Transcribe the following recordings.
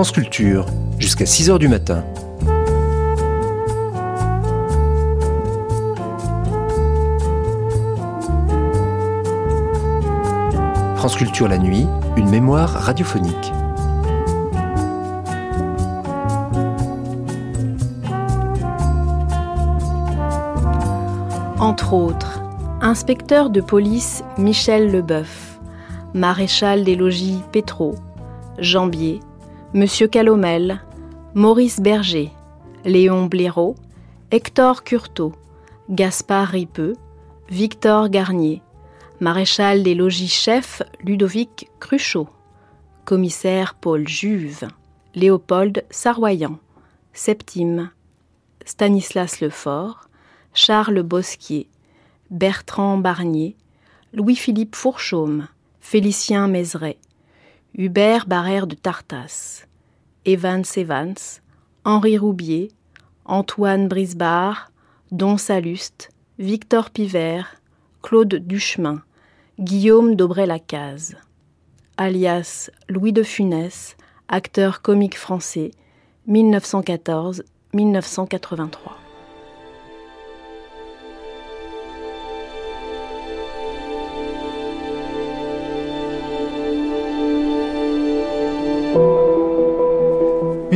France Culture, jusqu'à 6h du matin. France Culture la nuit, une mémoire radiophonique. Entre autres, inspecteur de police Michel Leboeuf, maréchal des logis Pétro, Jambier, Monsieur Calomel, Maurice Berger, Léon Blaireau, Hector Curto, Gaspard Ripeux, Victor Garnier, maréchal des logis chefs Ludovic Cruchot, commissaire Paul Juve, Léopold Sarroyan, Septime, Stanislas Lefort, Charles Bosquier, Bertrand Barnier, Louis-Philippe Fourchaume, Félicien Mézeray, Hubert Barrère de Tartas, Evans Evans, Henri Roubier, Antoine Brisbard, Don Saluste, Victor Pivert, Claude Duchemin, Guillaume d'Aubray-Lacaze, alias Louis de Funès, acteur comique français, 1914-1983.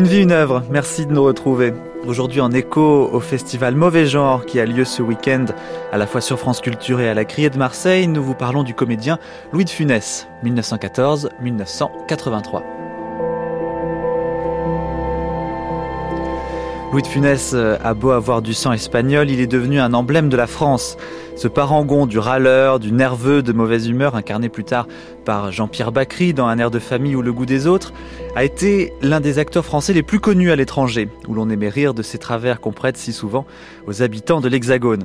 Une vie, une œuvre, merci de nous retrouver. Aujourd'hui en écho au festival Mauvais Genre qui a lieu ce week-end à la fois sur France Culture et à la Criée de Marseille, nous vous parlons du comédien Louis de Funès, 1914-1983. Louis de Funès euh, a beau avoir du sang espagnol, il est devenu un emblème de la France. Ce parangon du râleur, du nerveux, de mauvaise humeur, incarné plus tard par Jean-Pierre Bacry dans Un air de famille ou Le goût des autres, a été l'un des acteurs français les plus connus à l'étranger, où l'on aimait rire de ces travers qu'on prête si souvent aux habitants de l'Hexagone.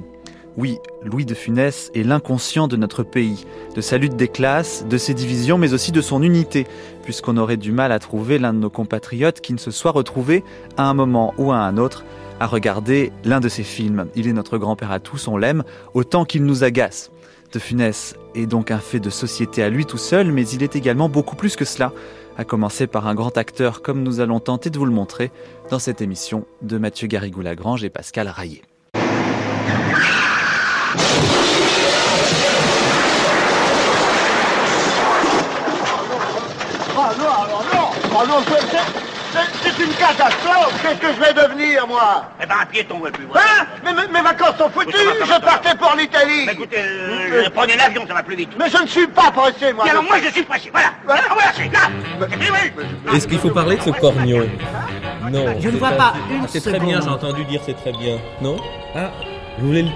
Oui, Louis de Funès est l'inconscient de notre pays, de sa lutte des classes, de ses divisions, mais aussi de son unité, puisqu'on aurait du mal à trouver l'un de nos compatriotes qui ne se soit retrouvé, à un moment ou à un autre, à regarder l'un de ses films. Il est notre grand-père à tous, on l'aime, autant qu'il nous agace. De Funès est donc un fait de société à lui tout seul, mais il est également beaucoup plus que cela, à commencer par un grand acteur comme nous allons tenter de vous le montrer dans cette émission de Mathieu Garrigou-Lagrange et Pascal Raillet. Ah non, alors non Ah non, c'est- c'est- c'est- une catastrophe Qu'est-ce que je vais devenir, moi? Eh ben, un piéton, ouais, plus voilà. Hein mais, mes- mes vacances sont foutues Je partais pour l'Italie Bah, écoutez, euh, prenez l'avion, ça va plus vite. Mais je ne suis pas pressé, moi Et alors, moi, je suis pressé, voilà. Alors, voilà, c'est là. Est-ce qu'il faut parler de ce corneau Non. Je ne vois pas une C'est très bien, j'ai entendu dire c'est très bien. Non? Ah, vous voulez le...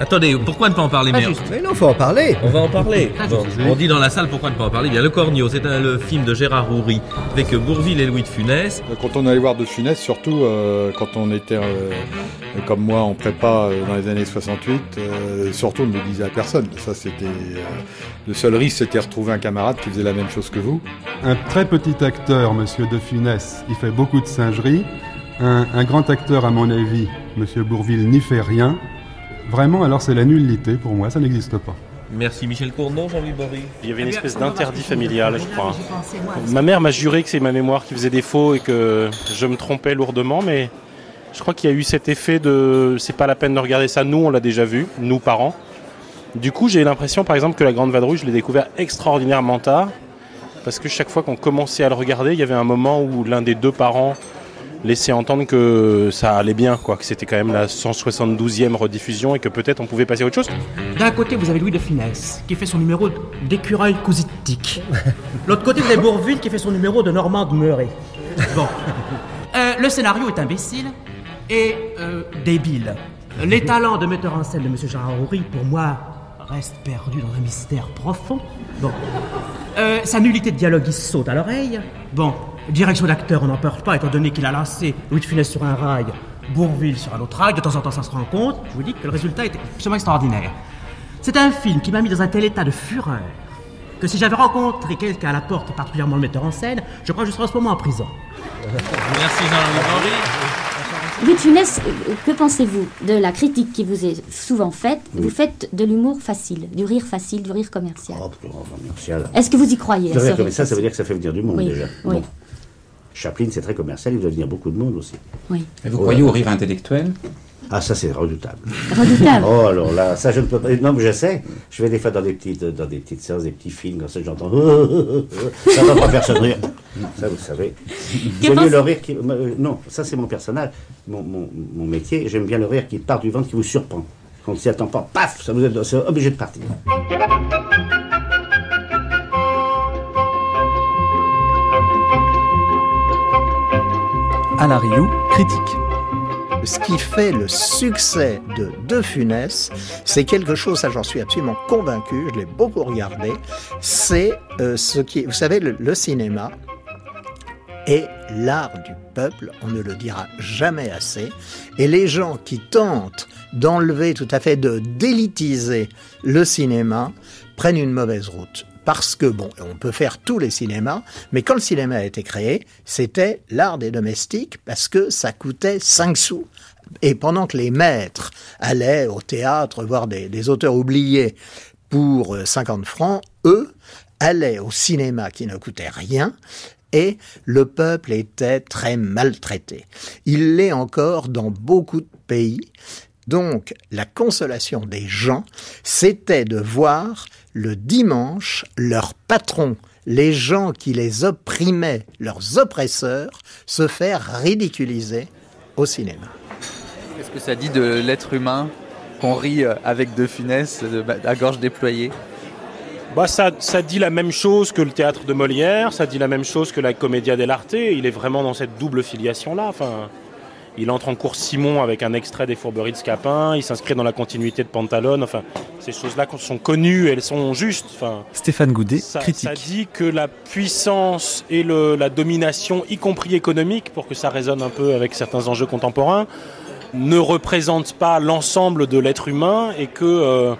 Attendez, pourquoi ne pas en parler Pas bien juste. Mais non, faut en parler. On va en parler. Bon, on dit dans la salle pourquoi ne pas en parler. Bien, Le Cornio, c'est un- le film de Gérard Houry avec Bourville et Louis de Funès. Quand on allait voir De Funès, surtout euh, quand on était euh, comme moi en prépa euh, dans les années 68, euh, surtout on ne le disait à personne. Ça, c'était euh, le seul risque, c'était retrouver un camarade qui faisait la même chose que vous. Un très petit acteur, Monsieur De Funès, il fait beaucoup de singeries. Un, un grand acteur, à mon avis, Monsieur Bourville, n'y fait rien. Vraiment, alors c'est la nullité pour moi, ça n'existe pas. Merci Michel Cournot, Jean-Louis Bory. Il y avait Eh une bien, espèce d'interdit familial, je crois. J'ai pensé, moi, Ma mère m'a juré que c'est ma mémoire qui faisait défaut et que je me trompais lourdement, mais je crois qu'il y a eu cet effet de c'est pas la peine de regarder ça, nous on l'a déjà vu, nous parents. Du coup, j'ai l'impression par exemple que La Grande Vadrouille, je l'ai découvert extraordinairement tard, parce que chaque fois qu'on commençait à le regarder, il y avait un moment où l'un des deux parents laissait entendre que ça allait bien, quoi, que c'était quand même la 172e rediffusion et que peut-être on pouvait passer à autre chose. D'un côté, vous avez Louis de Funès, qui fait son numéro d'écureuil cousitique. L'autre côté, vous avez Bourville, qui fait son numéro de Normand de Meuret. Bon. Euh, le scénario est imbécile et euh, débile. Les talents de metteur en scène de M. Gérard Houry, pour moi, restent perdus dans un mystère profond. Bon. Euh, sa nullité de dialogue, il saute à l'oreille. Bon. Direction d'acteur, on n'en parle pas, étant donné qu'il a lancé Louis de Funès sur un rail, Bourville sur un autre rail. De temps en temps, ça se rend compte. Je vous dis que le résultat était absolument extraordinaire. C'est un film qui m'a mis dans un tel état de fureur que si j'avais rencontré quelqu'un à la porte, et particulièrement le metteur en scène, je crois que je serais en ce moment en prison. Merci Jean-Louis. Louis de Funès, que pensez-vous de la critique qui vous est souvent faite? Vous faites de l'humour facile, du rire facile, du rire commercial. Oh, commercial. Est-ce que vous y croyez à ce rire ça, ça veut dire que ça fait venir du monde Oui, déjà. oui. Bon. Chaplin, c'est très commercial, il doit venir beaucoup de monde aussi. Oui. Et vous croyez au rire intellectuel? Ah, ça, c'est redoutable. Redoutable. Oh, alors là, ça, je ne peux pas. Non, mais je sais. Je vais des fois dans des petites, dans des petites séances, des petits films, comme ça, j'entends. ça va pas personne rire. Ça, vous savez. J'aime mieux le rire qui. euh, Non, ça, c'est mon personnage, mon, mon, mon métier. J'aime bien le rire qui part du ventre, qui vous surprend. Quand on s'y attend pas, paf, ça vous est c'est obligé de partir. Rioux, critique. Ce qui fait le succès de De Funès, c'est quelque chose, ça j'en suis absolument convaincu, je l'ai beaucoup regardé, c'est euh, ce qui, vous savez, le, le cinéma est l'art du peuple, on ne le dira jamais assez, et les gens qui tentent d'enlever tout à fait, de délitiser le cinéma, prennent une mauvaise route. Parce que, bon, on peut faire tous les cinémas, mais quand le cinéma a été créé, c'était l'art des domestiques parce que ça coûtait 5 sous. Et pendant que les maîtres allaient au théâtre voir des, des auteurs oubliés pour euh, 50 francs, eux allaient au cinéma qui ne coûtait rien et le peuple était très maltraité. Il l'est encore dans beaucoup de pays. Donc, la consolation des gens, c'était de voir le dimanche leur patron, les gens qui les opprimaient, leurs oppresseurs, se faire ridiculiser au cinéma. Qu'est-ce que ça dit de l'être humain qu'on rit euh, avec De Funès de- à gorge déployée? Bah ça, ça dit la même chose que le théâtre de Molière, ça dit la même chose que la Commedia dell'arte. Il est vraiment dans cette double filiation-là. Enfin, il entre en cours Simon avec un extrait des Fourberies de Scapin, il s'inscrit dans la continuité de Pantalone. Enfin, ces choses-là sont connues, elles sont justes. Enfin, Stéphane Goudet, ça, critique. ça dit que la puissance et le- la domination, y compris économique, pour que ça résonne un peu avec certains enjeux contemporains, ne représente pas l'ensemble de l'être humain et que euh,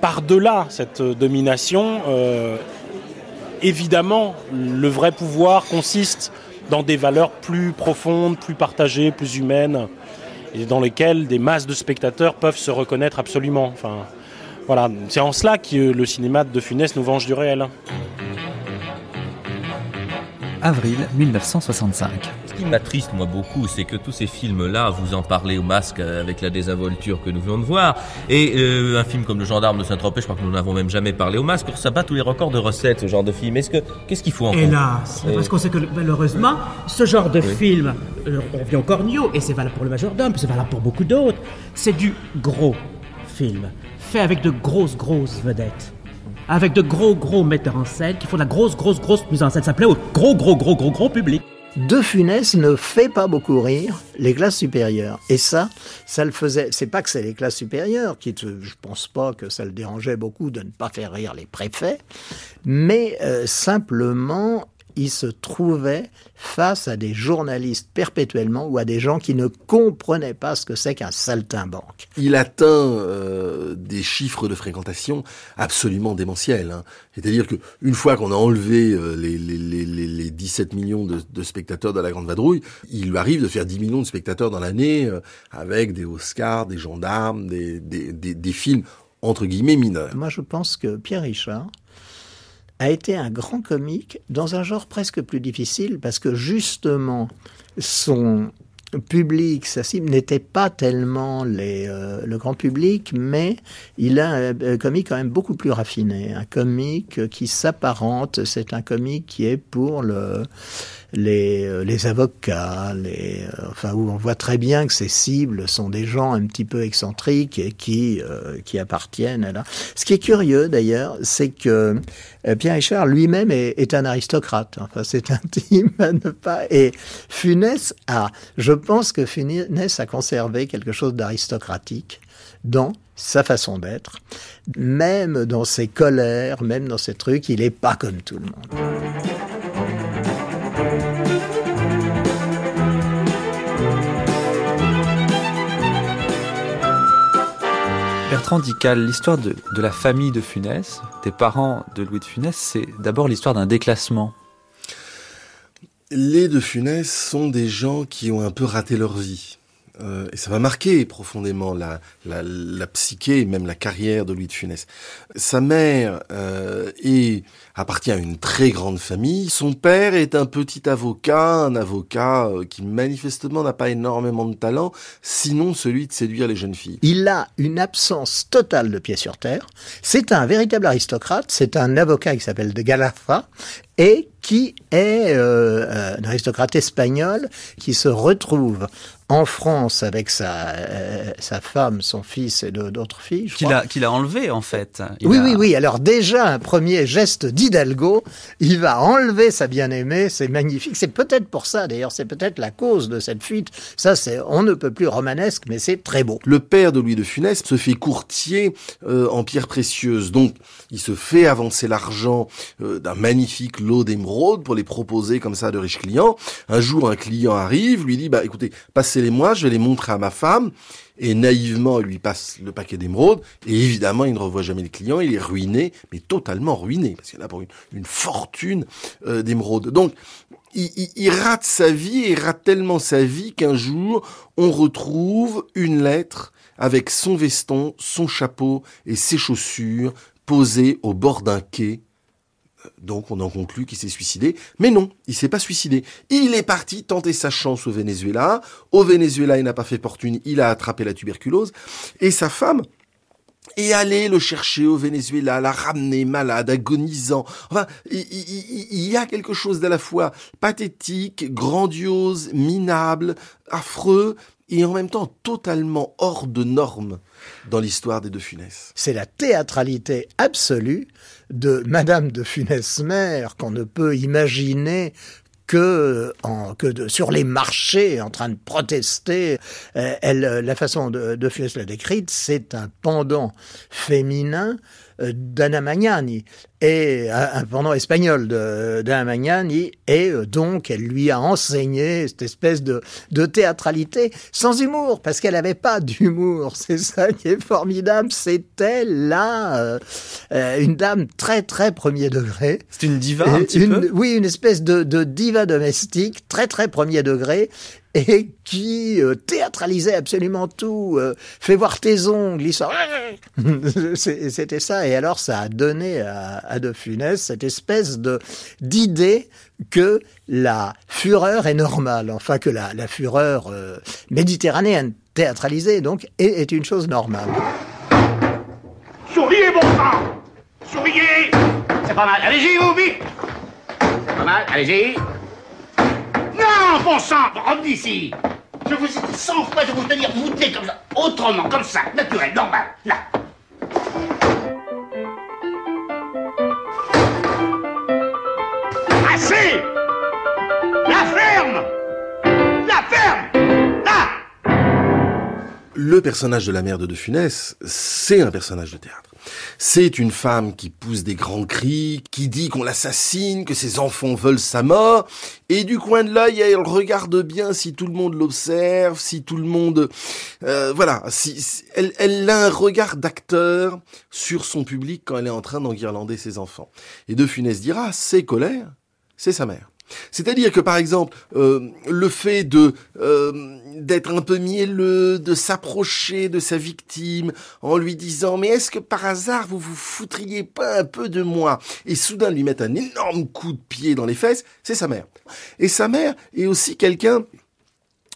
par-delà cette domination, euh, évidemment, le vrai pouvoir consiste dans des valeurs plus profondes, plus partagées, plus humaines, et dans lesquelles des masses de spectateurs peuvent se reconnaître absolument. Enfin, voilà, c'est en cela que le cinéma de Funès nous venge du réel. Avril 1965. Ce qui m'attriste, moi, beaucoup, c'est que tous ces films-là, vous en parlez au masque euh, avec la désinvolture que nous venons de voir, et euh, un film comme Le Gendarme de Saint-Tropez, je crois que nous n'avons même jamais parlé au masque, ça bat tous les records de recettes, ce genre de film. Est-ce que, qu'est-ce qu'il faut en Hélas, parce qu'on sait que malheureusement, ce genre de Oui. film, euh, on revient au Cornio, et c'est valable pour le majordome, c'est valable pour beaucoup d'autres, c'est du gros film, fait avec de grosses, grosses vedettes. Avec de gros, gros metteurs en scène qui font de la grosse, grosse, grosse mise en scène. Ça plaît au gros, gros, gros, gros, gros public. De Funès ne fait pas beaucoup rire les classes supérieures. Et ça, ça le faisait. C'est pas que c'est les classes supérieures qui, je pense pas que ça le dérangeait beaucoup de ne pas faire rire les préfets, mais euh, simplement il se trouvait face à des journalistes perpétuellement ou à des gens qui ne comprenaient pas ce que c'est qu'un saltimbanque. Il atteint euh, des chiffres de fréquentation absolument démentiels. hein. C'est-à-dire que une fois qu'on a enlevé euh, les, les, les, les, les 17 millions de, de spectateurs de la Grande Vadrouille, il lui arrive de faire 10 millions de spectateurs dans l'année euh, avec des Oscars, des gendarmes, des, des, des, des films entre guillemets mineurs. Moi, je pense que Pierre Richard a été un grand comique dans un genre presque plus difficile parce que justement son public, sa cible n'était pas tellement euh, le grand public, mais il a un comique quand même beaucoup plus raffiné, un comique qui s'apparente, c'est un comique qui est pour le, les, euh, les avocats, les, euh, enfin où on voit très bien que ses cibles sont des gens un petit peu excentriques et qui, euh, qui appartiennent à là. Ce qui est curieux d'ailleurs, c'est que euh, Pierre Richard lui-même est, est un aristocrate. Enfin, c'est intime à ne pas. Et Funès a, je pense que Funès a conservé quelque chose d'aristocratique dans sa façon d'être, même dans ses colères, même dans ses trucs, il est pas comme tout le monde. Bertrand Dical, l'histoire de, de la famille de Funès, des parents de Louis de Funès, c'est d'abord l'histoire d'un déclassement. Les de Funès sont des gens qui ont un peu raté leur vie. Euh, et ça va marquer profondément la, psyché et même la carrière de Louis de Funès. Sa mère euh, appartient à une très grande famille. Son père est un petit avocat, un avocat euh, qui manifestement n'a pas énormément de talent, sinon celui de séduire les jeunes filles. Il a une absence totale de pied sur terre. C'est un véritable aristocrate. C'est un avocat qui s'appelle de Galafa et qui est un aristocrate espagnol qui se retrouve en France avec sa, euh, sa femme, son fils et d'autres filles. Qu'il a, qu'il a enlevé en fait. oui, oui, oui. Alors déjà un premier geste d'Hidalgo, il va enlever sa bien-aimée, c'est magnifique. C'est peut-être pour ça d'ailleurs, c'est peut-être la cause de cette fuite. Ça, c'est, on ne peut plus romanesque, mais c'est très beau. Le père de Louis de Funès se fait courtier euh, en pierres précieuses, donc il se fait avancer l'argent euh, d'un magnifique lot d'émeraudes pour les proposer comme ça à de riches clients. Un jour, un client arrive, lui dit, bah écoutez, passez les moi, je vais les montrer à ma femme. Et naïvement, il lui passe le paquet d'émeraudes. Et évidemment, il ne revoit jamais le client. Il est ruiné, mais totalement ruiné, parce qu'il a pour une, fortune euh, d'émeraudes. Donc, il, il, rate sa vie, et il rate tellement sa vie qu'un jour, on retrouve une lettre avec son veston, son chapeau et ses chaussures posées au bord d'un quai donc on en conclut qu'il s'est suicidé. Mais non, il s'est pas suicidé. Il est parti tenter sa chance au Venezuela. Au Venezuela, il n'a pas fait fortune, il a attrapé la tuberculose. Et sa femme est allée le chercher au Venezuela, la ramener malade, agonisant. Enfin, il, y a quelque chose d'à la fois pathétique, grandiose, minable, affreux, et en même temps totalement hors de normes dans l'histoire des deux Funès. C'est la théâtralité absolue de Madame de Funès-Mère qu'on ne peut imaginer que, sur les marchés en train de protester. Euh, la façon de, de l'a décrite, c'est un pendant féminin d'Anna Magnani. Et un pendant espagnol d'Anna Magnani. Et euh, donc elle lui a enseigné cette espèce de, de théâtralité sans humour parce qu'elle n'avait pas d'humour. C'est ça qui est formidable. C'était là euh, une dame très très premier degré. C'est une diva un petit peu? Oui une espèce de, de diva domestique très très premier degré et qui euh, théâtralisait absolument tout. Euh, fais voir tes ongles, il sort. C'était ça. Et alors, ça a donné à, De Funès cette espèce de d'idée que la fureur est normale, enfin que la, fureur euh, méditerranéenne théâtralisée donc est, est, une chose normale. Souriez, bon sang Souriez C'est pas mal. Allez-y, vous, vite C'est pas mal. Allez-y. Non, bon sang, revenez ici. Je vous ai dit cent fois de vous tenir, tenez comme ça, autrement, comme ça, naturel, normal, là. Assez La ferme La ferme Là Le personnage de la mère de De Funès, c'est un personnage de théâtre. C'est une femme qui pousse des grands cris, qui dit qu'on l'assassine, que ses enfants veulent sa mort, et du coin de l'œil, elle regarde bien si tout le monde l'observe, si tout le monde... Euh, voilà, si, elle, elle a un regard d'acteur sur son public quand elle est en train d'enguirlander ses enfants. Et De Funès dira, c'est colère, c'est sa mère. C'est-à-dire que par exemple, euh, le fait de euh, d'être un peu mielleux, de s'approcher de sa victime en lui disant mais est-ce que par hasard vous vous foutriez pas un peu de moi? Et soudain lui mettre un énorme coup de pied dans les fesses, c'est sa mère. Et sa mère est aussi quelqu'un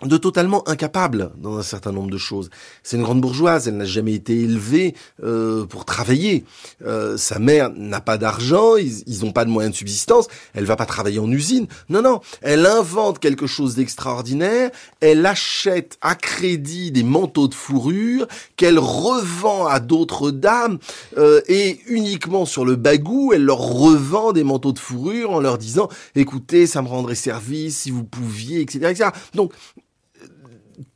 de totalement incapable dans un certain nombre de choses. C'est une grande bourgeoise, elle n'a jamais été élevée euh, pour travailler. Euh, sa mère n'a pas d'argent, ils n'ont pas de moyens de subsistance, elle va pas travailler en usine. Non, non, elle invente quelque chose d'extraordinaire, elle achète à crédit des manteaux de fourrure qu'elle revend à d'autres dames euh, et uniquement sur le bagou, elle leur revend des manteaux de fourrure en leur disant écoutez, ça me rendrait service si vous pouviez, etc. etc. Donc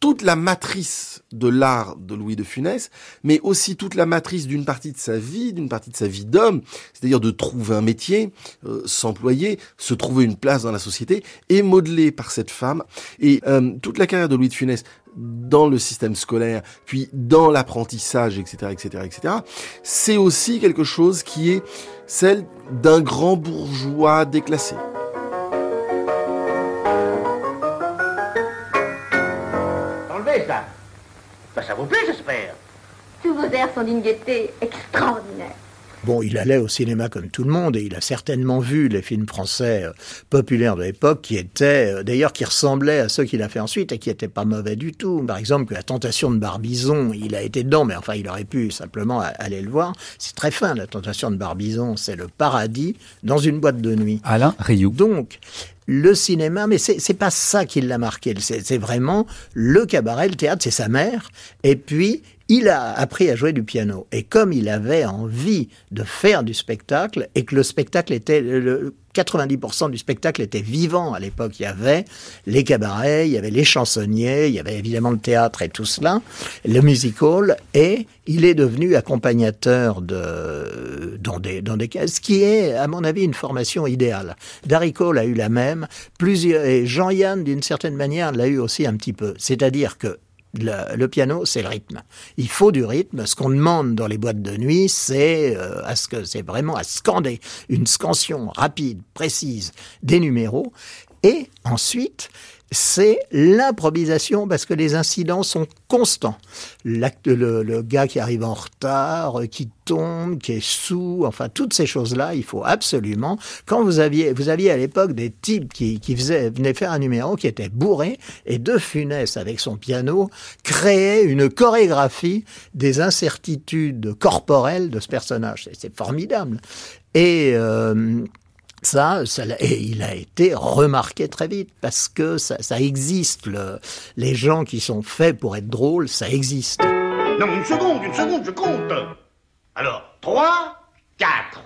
toute la matrice de l'art de Louis de Funès, mais aussi toute la matrice d'une partie de sa vie, d'une partie de sa vie d'homme, c'est-à-dire de trouver un métier, euh, s'employer, se trouver une place dans la société, est modelée par cette femme. Et euh, toute la carrière de Louis de Funès dans le système scolaire, puis dans l'apprentissage, etc., etc., etc., c'est aussi quelque chose qui est celle d'un grand bourgeois déclassé. Enlever, ça. Ben, ça vous plaît, j'espère. Tous vos airs sont d'une gaieté extraordinaire. Bon, il allait au cinéma comme tout le monde et il a certainement vu les films français euh, populaires de l'époque qui étaient, euh, d'ailleurs, qui ressemblaient à ceux qu'il a fait ensuite et qui étaient pas mauvais du tout. Par exemple, que La Tentation de Barbizon, il a été dedans, mais enfin, il aurait pu simplement aller le voir. C'est très fin, La Tentation de Barbizon, c'est le paradis dans une boîte de nuit. Alain Rioux. Donc, le cinéma, mais c'est pas ça qui l'a marqué. C'est vraiment le cabaret, le théâtre, c'est sa mère. Et puis, il a appris à jouer du piano. Et comme il avait envie de faire du spectacle, et que le spectacle était... Le 90% du spectacle était vivant à l'époque. Il y avait les cabarets, il y avait les chansonniers, il y avait évidemment le théâtre et tout cela, le musical, et il est devenu accompagnateur de, dans des, dans des ce qui est, à mon avis, une formation idéale. Darry Cole a eu la même, et Jean-Yann, d'une certaine manière, l'a eu aussi un petit peu. C'est-à-dire que le, piano, c'est le rythme. Il faut du rythme. Ce qu'on demande dans les boîtes de nuit, c'est euh, à ce que c'est vraiment à scander une scansion rapide, précise des numéros. Et ensuite, c'est l'improvisation parce que les incidents sont constants. L'acte, le, gars qui arrive en retard, euh, qui tombe, qui est sous, enfin toutes ces choses-là, il faut absolument. Quand vous aviez, vous aviez à l'époque des types qui, qui faisaient, venaient faire un numéro qui était bourré et De Funès avec son piano créait une chorégraphie des incertitudes corporelles de ce personnage. C'est formidable. Et euh, ça, et il a été remarqué très vite parce que ça, existe. les gens qui sont faits pour être drôles, ça existe. Non, une seconde, une seconde, je compte. Alors, 3, 4.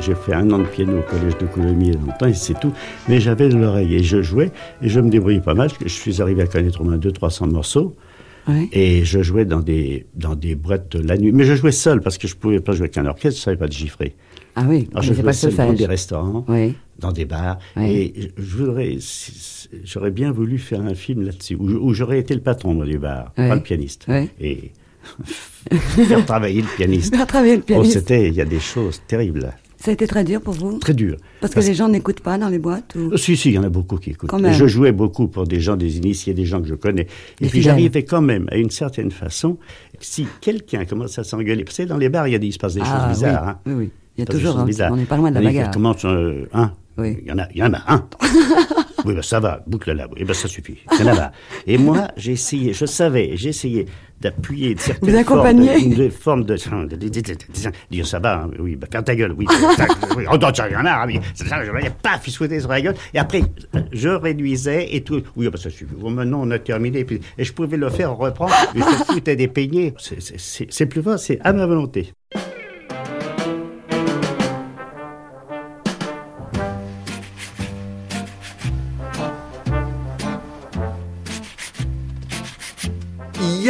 J'ai fait un an de piano au collège de Coulommiers longtemps et c'est tout. Mais j'avais de l'oreille et je jouais et je me débrouillais pas mal. Je suis arrivé à connaître au moins 200-300 morceaux. Et je jouais dans des, dans des boîtes la nuit. Mais je jouais seul parce que je pouvais pas jouer avec un orchestre, je savais pas chiffrer. Ah oui, Alors je jouais seul dans des restaurants, dans des bars. Et je voudrais, j'aurais bien voulu faire un film là-dessus, où, j'aurais été le patron du bar, pas le pianiste. Et faire travailler le pianiste. Faire travailler le oh, pianiste. c'était, il y a des choses terribles. Ça a été très dur pour vous Très dur. Parce, que les gens n'écoutent pas dans les boîtes ou... Si, si, il y en a beaucoup qui écoutent. je jouais beaucoup pour des gens, des initiés, des gens que je connais. Et puis j'arrivais quand même, à une certaine façon, si quelqu'un commence à s'engueuler, parce que dans les bars, il, y a il se passe des ah, choses bizarres. Hein. Oui, oui. Il y a toujours, un, on n'est pas loin de la bagarre. Commence, euh, hein, oui. Il y en a, il y en a un. oui, ben ça va, boucle là. Oui, ben ça suffit. Il y en a Et moi, j'ai essayé, je savais, j'ai essayé d'appuyer certaines Vous accompagnez de formes de, de, de, de, dire ça va, hein, oui, bah, faire ta gueule, oui. oui oh, ça, y en a, oui. Ça, je paf, il souhaitait sur la gueule. Et après, je réduisais et tout. Oui, bah, ça suffit. Maintenant, on a terminé. Et, puis, et je pouvais le faire reprendre. Et je foutais des peignets. C'est plus fort, c'est à ma volonté.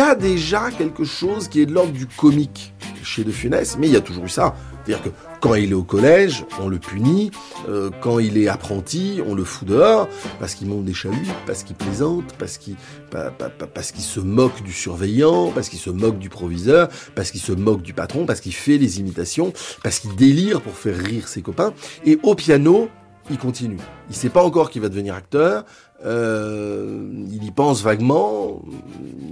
A déjà quelque chose qui est de l'ordre du comique chez De Funès, mais il y a toujours eu ça. C'est-à-dire que quand il est au collège, on le punit. Euh, quand il est apprenti, on le fout dehors parce qu'il monte des chahuts, parce qu'il plaisante, parce qu'il parce qu'il se moque du surveillant, parce qu'il se moque du proviseur, parce qu'il se moque du patron, parce qu'il fait les imitations, parce qu'il délire pour faire rire ses copains. Et au piano, il continue. Il sait pas encore qu'il va devenir acteur. Euh, il y pense vaguement.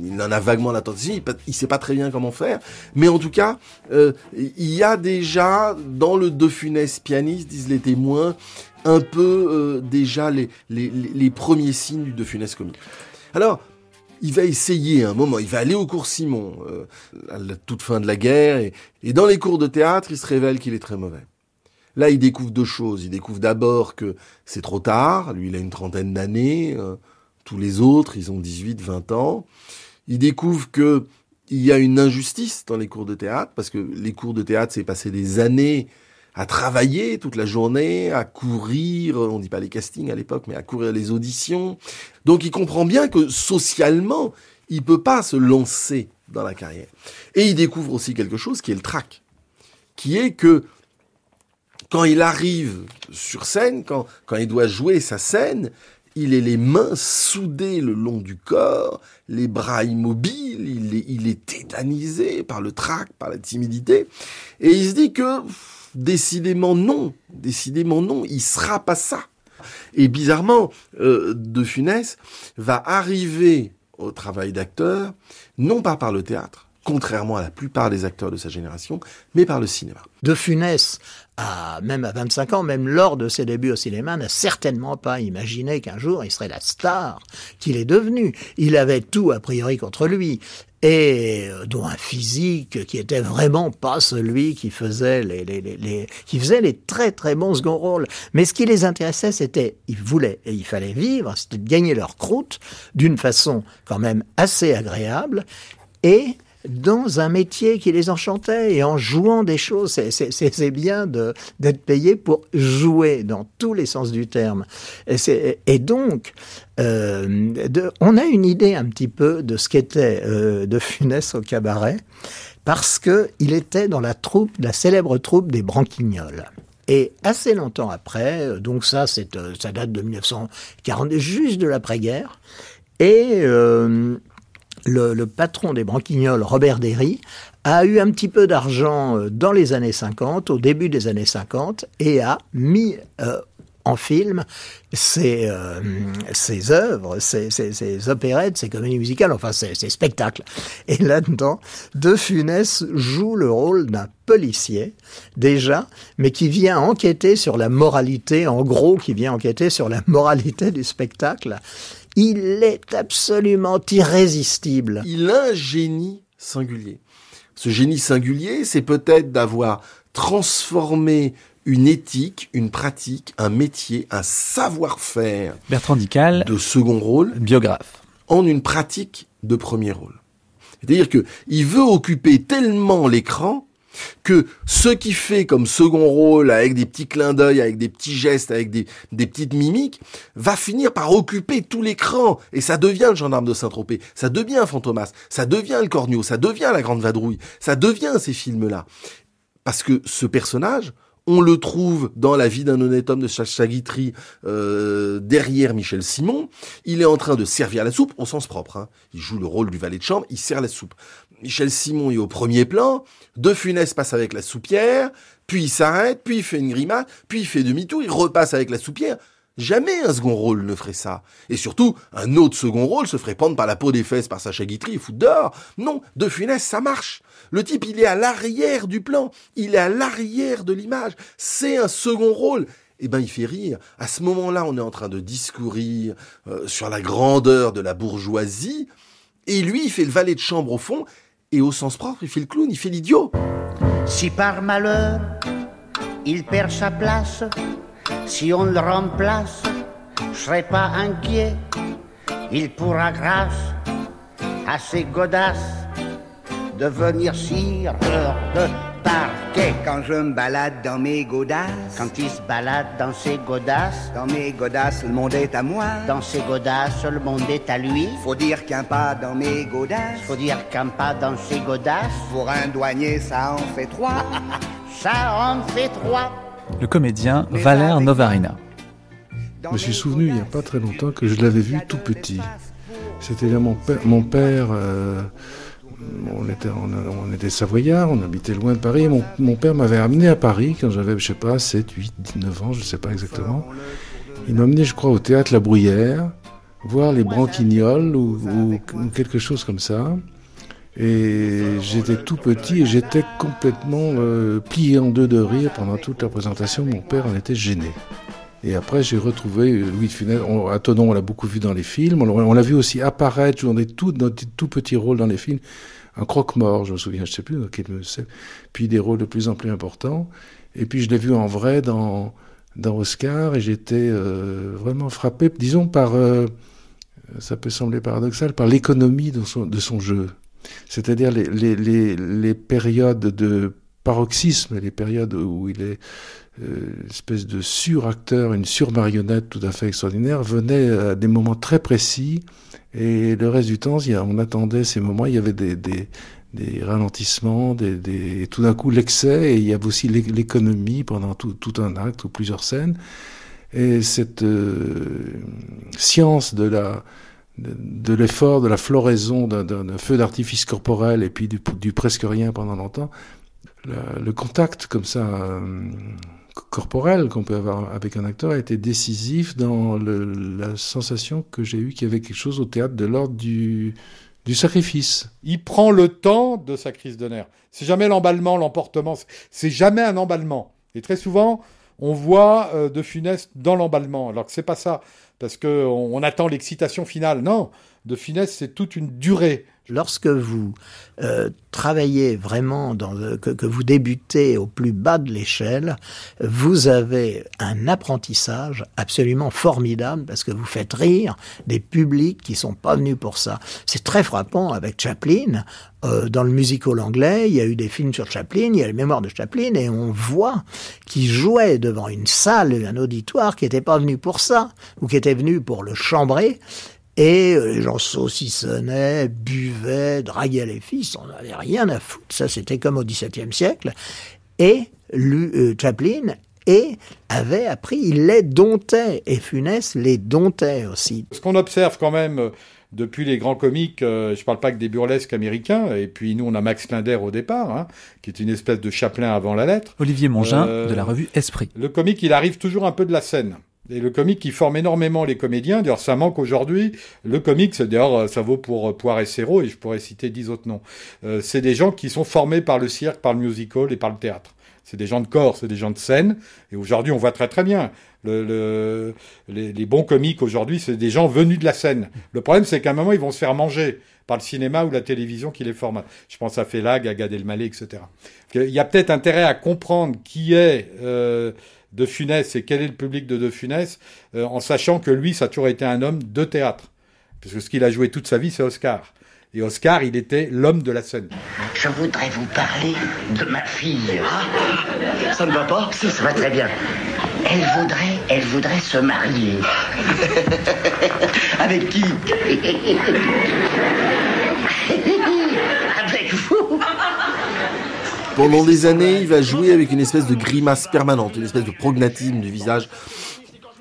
Il en a vaguement l'intention. Il, il sait pas très bien comment faire. Mais en tout cas, euh, il y a déjà dans le De Funès pianiste, disent les témoins, un peu euh, déjà les, les, les, premiers signes du De Funès comique. Alors, il va essayer un moment, il va aller au cours Simon euh, à la toute fin de la guerre, et dans les cours de théâtre, il se révèle qu'il est très mauvais. Là, il découvre deux choses. Il découvre d'abord que c'est trop tard. Lui, il a une trentaine d'années. Euh, tous les autres, ils ont 18, 20 ans. Il découvre que il y a une injustice dans les cours de théâtre, parce que les cours de théâtre, c'est passer des années à travailler toute la journée, à courir, on dit pas les castings à l'époque, mais à courir les auditions. Donc il comprend bien que socialement, il peut pas se lancer dans la carrière. Et il découvre aussi quelque chose qui est le trac, qui est que quand il arrive sur scène, quand, quand il doit jouer sa scène, il est les mains soudées le long du corps, les bras immobiles, il est, il est tétanisé par le trac, par la timidité, et il se dit que décidément non, décidément non, il sera pas ça. Et bizarrement, euh, De Funès va arriver au travail d'acteur, non pas par le théâtre, contrairement à la plupart des acteurs de sa génération, mais par le cinéma. De Funès, même à 25 ans, même lors de ses débuts au cinéma, n'a certainement pas imaginé qu'un jour il serait la star qu'il est devenu. Il avait tout a priori contre lui et euh, dont un physique qui était vraiment pas celui qui faisait les, qui faisait les très très bons second rôles. Mais ce qui les intéressait, c'était, ils voulaient et il fallait vivre, c'était de gagner leur croûte d'une façon quand même assez agréable et dans un métier qui les enchantait et en jouant des choses. C'est bien d'être payé pour jouer dans tous les sens du terme. Et, donc, euh, on a une idée un petit peu de ce qu'était euh, de Funès au cabaret parce que il était dans la troupe, la célèbre troupe des Branquignoles. Et assez longtemps après, donc ça, euh, ça date de 1940, juste de l'après-guerre, et le, patron des Branquignoles, Robert Derry, a eu un petit peu d'argent euh, dans les années 50, au début des années 50, et a mis euh, en film ses, euh, ses œuvres, ses, ses, opérettes, ses comédies musicales, enfin ses, spectacles. Et là-dedans, De Funès joue le rôle d'un policier, déjà, mais qui vient enquêter sur la moralité, en gros, qui vient enquêter sur la moralité du spectacle. Il est absolument irrésistible. Il a un génie singulier. Ce génie singulier, c'est peut-être d'avoir transformé une éthique, une pratique, un métier, un savoir-faire. Bertrand Dical. De second rôle. Biographe. En une pratique de premier rôle. C'est-à-dire que il veut occuper tellement l'écran que ce qui fait comme second rôle, avec des petits clins d'œil, avec des petits gestes, avec des, petites mimiques, va finir par occuper tout l'écran. Et ça devient le gendarme de Saint-Tropez, ça devient Fantomas, ça devient le Cornio, ça devient la Grande Vadrouille, ça devient ces films-là. Parce que ce personnage, on le trouve dans La vie d'un honnête homme de Sacha Guitry euh, derrière Michel Simon. Il est en train de servir la soupe au sens propre. Hein. Il joue le rôle du valet de chambre, il sert la soupe. Michel Simon est au premier plan. De Funès passe avec la soupière, puis il s'arrête, puis il fait une grimace, puis il fait demi-tour, il repasse avec la soupière. Jamais un second rôle ne ferait ça. Et surtout, un autre second rôle se ferait prendre par la peau des fesses par Sacha Guitry et foutre dehors. Non, De Funès, ça marche. Le type, il est à l'arrière du plan. Il est à l'arrière de l'image. C'est un second rôle. Eh ben, il fait rire. À ce moment-là, on est en train de discourir euh, sur la grandeur de la bourgeoisie. Et lui, il fait le valet de chambre au fond. Et au sens propre, il fait le clown, il fait l'idiot. Si par malheur, il perd sa place, si on le remplace, je serai pas inquiet. Il pourra grâce à ses godasses devenir sire de parquet. Quand je me balade dans mes godasses, quand il se balade dans ses godasses, dans mes godasses, le monde est à moi. Dans ses godasses, le monde est à lui. Faut dire qu'un pas dans mes godasses, faut dire qu'un pas dans ses godasses, pour un douanier, ça en fait trois. ça en fait trois. Le comédien Valère Novarina. Je me suis souvenu il n'y a pas très longtemps que je l'avais vu tout petit. C'était là mon père. Mon père euh, on était, on, était savoyards, on habitait loin de Paris. Mon, père m'avait amené à Paris quand j'avais, je sais pas, 7, 8, 9 ans, je ne sais pas exactement. Il m'a amené, je crois, au théâtre La Bruyère, voir les branquignoles ou, quelque chose comme ça. Et j'étais tout petit et j'étais complètement euh, plié en deux de rire pendant toute la présentation. Mon père en était gêné. Et après, j'ai retrouvé Louis de Funès. à Tonon, on l'a beaucoup vu dans les films. On, l'a vu aussi apparaître, jouer dans des tout petits rôles dans les films. Un croque-mort, je me souviens, je sais plus. Puis des rôles de plus en plus importants. Et puis je l'ai vu en vrai dans, dans Oscar et j'étais euh, vraiment frappé, disons, par. Euh, ça peut sembler paradoxal, par l'économie de son, jeu. C'est-à-dire les, les, les, périodes de paroxysme, les périodes où il est euh, espèce de suracteur, une surmarionnette tout à fait extraordinaire, venait à des moments très précis. Et le reste du temps, on attendait ces moments, il y avait des, des, ralentissements, des, des, et tout d'un coup l'excès, et il y avait aussi l'économie pendant tout, tout, un acte ou plusieurs scènes. Et cette euh, science de la de, l'effort, de la floraison d'un feu d'artifice corporel et puis du, presque rien pendant longtemps, le contact comme ça euh, corporel qu'on peut avoir avec un acteur a été décisif dans la sensation que j'ai eue qu'il y avait quelque chose au théâtre de l'ordre du, du sacrifice. Il prend le temps de sa crise de nerfs. C'est jamais l'emballement, l'emportement. C'est jamais un emballement. Et très souvent, on voit euh, De Funès dans l'emballement, alors que c'est pas ça, parce qu'on on attend l'excitation finale. Non, De Funès, c'est toute une durée. Lorsque vous euh, travaillez vraiment, dans que, vous débutez au plus bas de l'échelle, vous avez un apprentissage absolument formidable parce que vous faites rire des publics qui sont pas venus pour ça. C'est très frappant avec Chaplin. Euh, dans le musical anglais, il y a eu des films sur Chaplin, il y a les mémoires de Chaplin, et on voit qu'il jouait devant une salle, un auditoire qui n'était pas venu pour ça, ou qui était venu pour le chambrer. Et euh, les gens saucissonnaient, buvaient, draguaient les fils, on n'avait rien à foutre. Ça, c'était comme au XVIIe siècle. Et euh, Chaplin et avait appris, il les domptait. Et Funès les domptait aussi. Ce qu'on observe quand même euh, depuis les grands comiques, je ne parle pas que des burlesques américains, et puis nous on a Max Linder au départ, hein, qui est une espèce de Chaplin avant la lettre. Olivier Mongin de la revue Esprit. Le comique, il arrive toujours un peu de la scène. Et le comique qui forme énormément les comédiens, d'ailleurs ça manque aujourd'hui. Le comique, d'ailleurs ça vaut pour euh, Poire et Serrault, et je pourrais citer dix autres noms. Euh, c'est des gens qui sont formés par le cirque, par le musical et par le théâtre. C'est des gens de corps, c'est des gens de scène. Et aujourd'hui, on voit très très bien. Le, les, bons comiques aujourd'hui, c'est des gens venus de la scène. Le problème, c'est qu'à un moment, ils vont se faire manger par le cinéma ou la télévision qui les forme. Je pense à Félag, à Gad Elmaleh, etc. Il y a peut-être intérêt à comprendre qui est euh, de Funès et quel est le public de De Funès, euh, en sachant que lui, ça a toujours été un homme de théâtre. Parce que ce qu'il a joué toute sa vie, c'est Oscar. Et Oscar, il était l'homme de la scène. Je voudrais vous parler de ma fille. Ah, ça ne va pas Si, ça va très bien. Elle voudrait, elle voudrait se marier. Avec qui Avec vous. Pendant des années, il va jouer avec une espèce de grimace permanente, une espèce de prognatisme du visage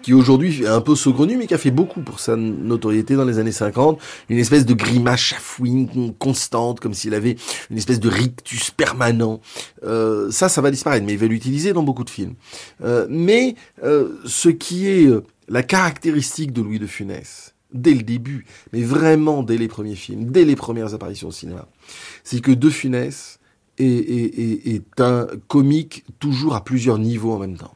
qui aujourd'hui est un peu saugrenu, mais qui a fait beaucoup pour sa notoriété dans les années 50. Une espèce de grimace chafouine constante, comme s'il avait une espèce de rictus permanent. Euh, ça, ça va disparaître, mais il va l'utiliser dans beaucoup de films. Euh, mais euh, ce qui est la caractéristique de Louis de Funès, dès le début, mais vraiment dès les premiers films, dès les premières apparitions au cinéma, c'est que De Funès est, un comique toujours à plusieurs niveaux en même temps.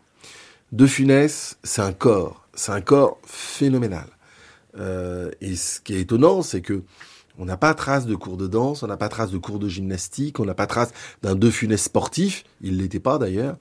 De Funès, c'est un corps, c'est un corps phénoménal. Euh, et ce qui est étonnant, c'est que on n'a pas trace de cours de danse, on n'a pas trace de cours de gymnastique, on n'a pas trace d'un De Funès sportif, il l'était pas d'ailleurs,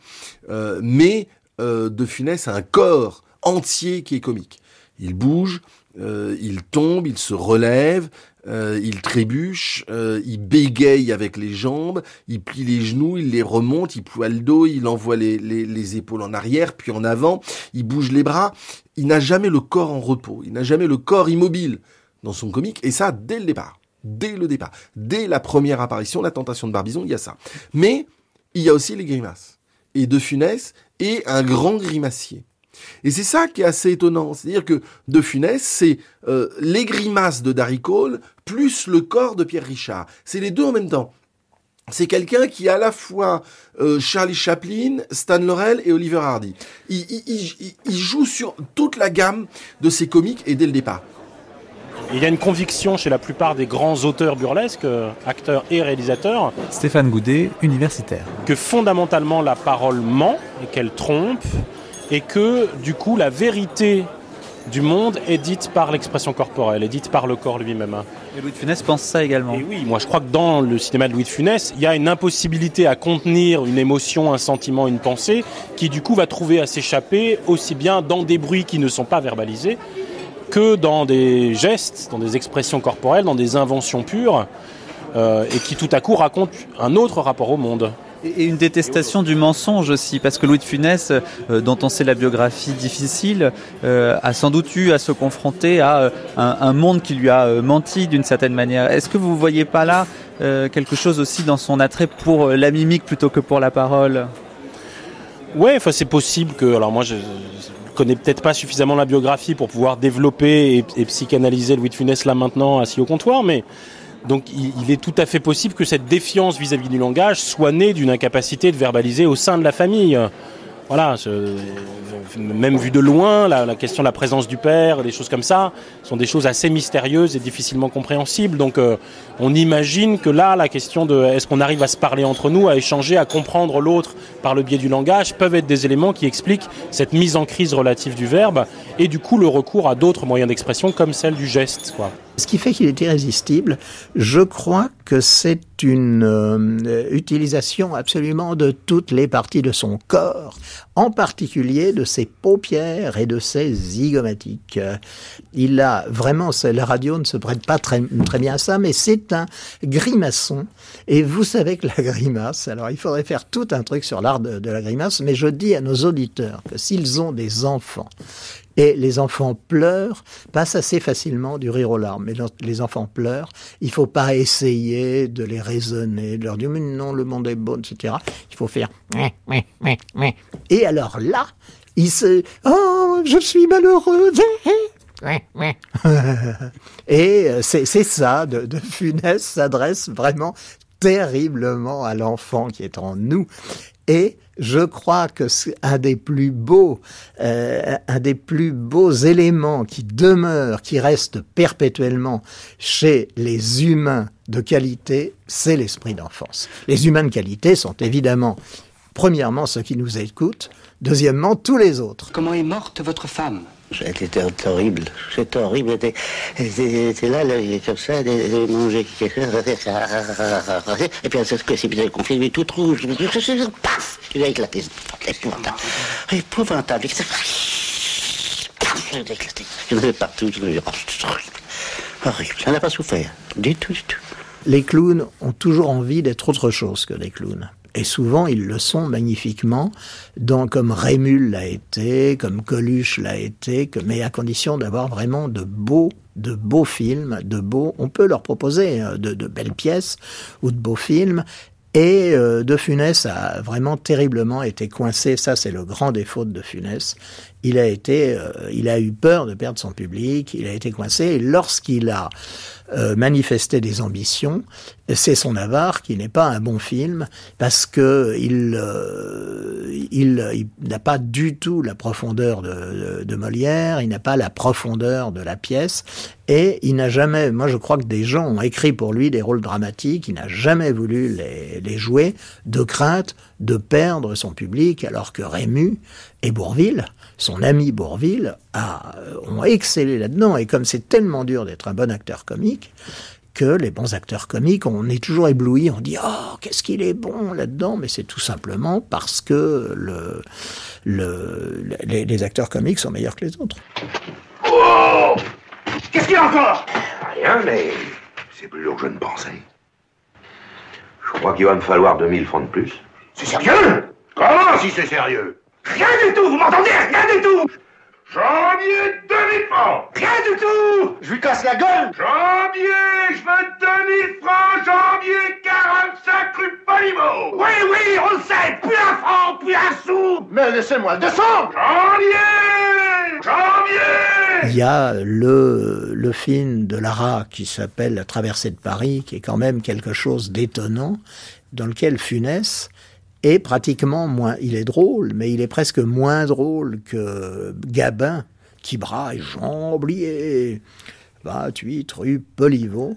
euh, mais euh, De Funès a un corps entier qui est comique. Il bouge, il tombe, il se relève, euh, il trébuche, euh, il bégaye avec les jambes, il plie les genoux, il les remonte, il ploie le dos, il envoie les, les, épaules en arrière, puis en avant, il bouge les bras. Il n'a jamais le corps en repos, il n'a jamais le corps immobile dans son comique, et ça dès le départ. Dès le départ. Dès la première apparition, la tentation de Barbizon, il y a ça. Mais il y a aussi les grimaces. Et De Funès est un grand grimacier. Et c'est ça qui est assez étonnant. C'est-à-dire que De Funès, c'est euh, les grimaces de Darry Cole plus le corps de Pierre Richard. C'est les deux en même temps. C'est quelqu'un qui est à la fois euh, Charlie Chaplin, Stan Laurel et Oliver Hardy. Il, il, joue sur toute la gamme de ses comiques et dès le départ. Il y a une conviction chez la plupart des grands auteurs burlesques, euh, acteurs et réalisateurs. Stéphane Goudet, universitaire. Que fondamentalement la parole ment et qu'elle trompe et que du coup la vérité du monde est dite par l'expression corporelle, est dite par le corps lui-même. Et Louis de Funès pense ça également. Et oui, moi je crois que dans le cinéma de Louis de Funès, il y a une impossibilité à contenir une émotion, un sentiment, une pensée, qui du coup va trouver à s'échapper aussi bien dans des bruits qui ne sont pas verbalisés que dans des gestes, dans des expressions corporelles, dans des inventions pures, euh, et qui tout à coup racontent un autre rapport au monde. Et une détestation du mensonge aussi, parce que Louis de Funès, euh, dont on sait la biographie difficile, euh, a sans doute eu à se confronter à euh, un, monde qui lui a menti d'une certaine manière. Est-ce que vous ne voyez pas là quelque chose aussi dans son attrait pour la mimique plutôt que pour la parole? Ouais, enfin c'est possible que. Alors moi, je, connais peut-être pas suffisamment la biographie pour pouvoir développer et, et psychanalyser Louis de Funès là maintenant assis au comptoir, mais Donc il, est tout à fait possible que cette défiance vis-à-vis du langage soit née d'une incapacité de verbaliser au sein de la famille. Voilà, même vu de loin, la, question de la présence du père, des choses comme ça, sont des choses assez mystérieuses et difficilement compréhensibles. Donc euh, on imagine que là, la question de est-ce qu'on arrive à se parler entre nous, à échanger, à comprendre l'autre par le biais du langage, peuvent être des éléments qui expliquent cette mise en crise relative du verbe et du coup le recours à d'autres moyens d'expression comme celle du geste. Quoi. Ce qui fait qu'il est irrésistible, je crois que c'est une euh, utilisation absolument de toutes les parties de son corps, en particulier de ses paupières et de ses zygomatiques. Il a vraiment, la radio ne se prête pas très, très bien à ça, mais c'est un grimaçon. Et vous savez que la grimace, alors il faudrait faire tout un truc sur l'art de la grimace, mais je dis à nos auditeurs que s'ils ont des enfants et les enfants pleurent, passent assez facilement du rire aux larmes. Mais les enfants pleurent, il faut pas essayer de les raisonner, de leur dire mais non, le monde est beau, etc. Il faut faire et alors là, il se oh je suis malheureux. et euh, c'est ça, de, de Funès s'adresse vraiment terriblement à l'enfant qui est en nous. Et je crois que un des plus beaux, euh, un des plus beaux éléments qui demeure, qui reste perpétuellement chez les humains de qualité, c'est l'esprit d'enfance. Les humains de qualité sont évidemment, premièrement, ceux qui nous écoutent, deuxièmement, tous les autres. Comment est morte votre femme? C'était horrible, c'était horrible. Elle était là, là, comme ça, elle mangeait. Et puis elle s'est précipitée, qu'on fait toute rouge. Paf Il a éclaté. Épouvantable. Épouvantable. A éclaté. En avait partout. Horrible. Elle n'a pas souffert. Du tout, du tout. Les clowns ont toujours envie d'être autre chose que des clowns. Et souvent, ils le sont magnifiquement, donc, comme Rémul l'a été, comme Coluche l'a été, mais à condition d'avoir vraiment de beaux de beaux films, de beaux, on peut leur proposer euh, de, de belles pièces ou de beaux films, et euh, De Funès a vraiment terriblement été coincé. Ça, c'est le grand défaut de De Funès. Il a été, euh, il a eu peur de perdre son public. Il a été coincé. Et lorsqu'il a euh, manifesté des ambitions, c'est son avare qui n'est pas un bon film parce que il, il, n'a pas du tout la profondeur de, de, de Molière. Il n'a pas la profondeur de la pièce. Et il n'a jamais, moi je crois que des gens ont écrit pour lui des rôles dramatiques, il n'a jamais voulu les, les, jouer de crainte de perdre son public, alors que Rému et Bourville, son ami Bourville, a, ont excellé là-dedans. Et comme c'est tellement dur d'être un bon acteur comique, que les bons acteurs comiques, on est toujours ébloui, on dit oh qu'est-ce qu'il est bon là-dedans, mais c'est tout simplement parce que le, le, les, les acteurs comiques sont meilleurs que les autres. Oh Qu'est-ce qu'il y a encore? Rien, mais c'est plus lourd que je ne pensais. Je crois qu'il va me falloir 2000 francs de plus. C'est sérieux? Comment si c'est sérieux? Rien du tout, vous m'entendez? Rien du tout! Janvier 2000 francs! Rien du tout! Je lui casse la gueule! Janvier, je veux 2000 francs, janvier 45 rue Oui, oui, on le sait Plus un franc, plus un sou! Mais laissez-moi le descendre Janvier Janvier Il y a le, le film de Lara qui s'appelle La traversée de Paris, qui est quand même quelque chose d'étonnant, dans lequel Funès est pratiquement moins. Il est drôle, mais il est presque moins drôle que Gabin, qui braille Jamblier, 28 rue Poliveau.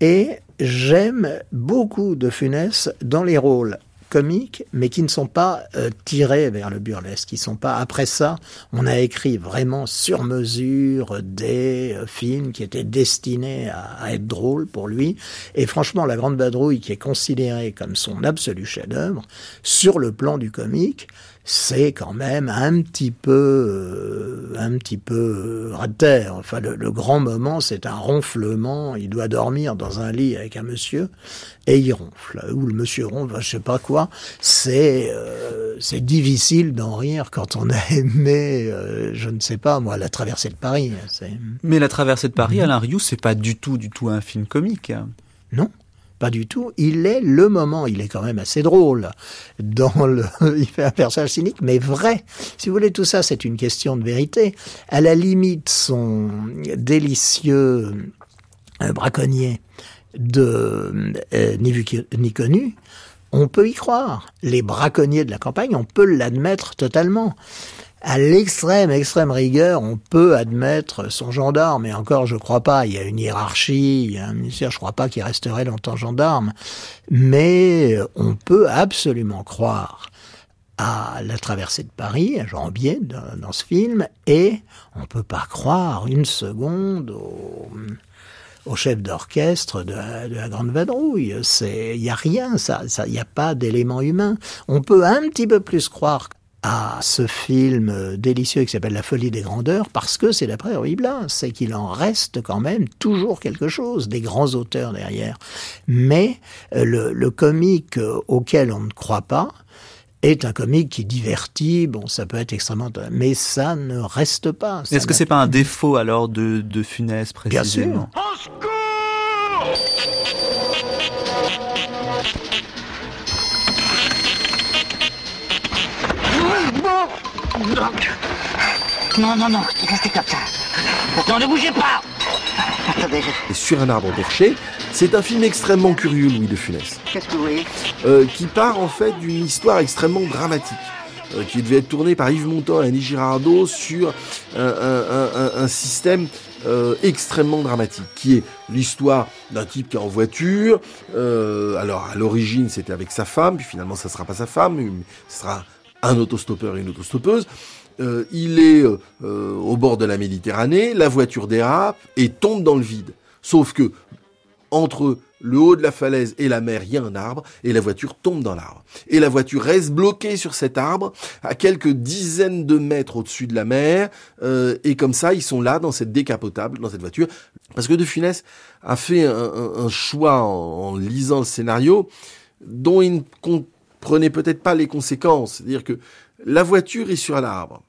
Et j'aime beaucoup de Funès dans les rôles comiques, mais qui ne sont pas euh, tirés vers le burlesque, qui sont pas. Après ça, on a écrit vraiment sur mesure des euh, films qui étaient destinés à, à, être drôles pour lui. Et franchement, La Grande Badrouille, qui est considérée comme son absolu chef-d'œuvre, sur le plan du comique, c'est quand même un petit peu, euh, un petit peu euh, rater. Enfin, le, le, grand moment, c'est un ronflement. Il doit dormir dans un lit avec un monsieur et il ronfle. Ou le monsieur ronfle, je sais pas quoi. C'est, euh, c'est difficile d'en rire quand on a aimé, euh, je ne sais pas moi, la traversée de Paris. Mais la traversée de Paris, Alain Rioux, c'est pas du tout, du tout un film comique. Non. Pas du tout. Il est le moment. Il est quand même assez drôle. Dans le, il fait un personnage cynique, mais vrai. Si vous voulez, tout ça, c'est une question de vérité. À la limite, son délicieux braconnier de euh, Ni ni connu, on peut y croire. Les braconniers de la campagne, on peut l'admettre totalement. À l'extrême, extrême rigueur, on peut admettre son gendarme, et encore, je crois pas, il y a une hiérarchie, il y a un ministère, je crois pas qu'il resterait longtemps gendarme, mais on peut absolument croire à la traversée de Paris, à Jambier, dans, dans ce film, et on peut pas croire une seconde au, chef d'orchestre de, la Grande Vadrouille. Il n'y a rien, ça, il n'y a pas d'élément humain. On peut un petit peu plus croire à ce film délicieux qui s'appelle La folie des grandeurs parce que c'est d'après Ruy Blas, c'est qu'il en reste quand même toujours quelque chose, des grands auteurs derrière. Mais euh, le, le comique auquel on ne croit pas, est un comique qui divertit, bon, ça peut être extrêmement... Mais ça ne reste pas. Est-ce que c'est pas un défaut alors de, de Funès Bien précisément? Non, non, non, restez comme ça. Non, ne bougez pas Attendez, Et Sur un arbre perché, c'est un film extrêmement curieux, Louis de Funès. Qu'est-ce que vous voyez euh, qui part en fait d'une histoire extrêmement dramatique. euh, qui devait être tournée par Yves Montand et Annie Girardot sur un, un- un- un système euh, extrêmement dramatique, qui est l'histoire d'un type qui est en voiture. euh, alors à l'origine c'était avec sa femme, puis finalement ça sera pas sa femme, mais ce sera un autostoppeur et une autostoppeuse. Euh, il est euh, euh, au bord de la Méditerranée, la voiture dérape et tombe dans le vide. Sauf que entre le haut de la falaise et la mer, il y a un arbre, et la voiture tombe dans l'arbre. Et la voiture reste bloquée sur cet arbre, à quelques dizaines de mètres au-dessus de la mer, euh, et comme ça, ils sont là, dans cette décapotable, dans cette voiture. Parce que De Funès a fait un, un- choix en, en lisant le scénario, dont il ne comprenait peut-être pas les conséquences. C'est-à-dire que la voiture est sur l'arbre.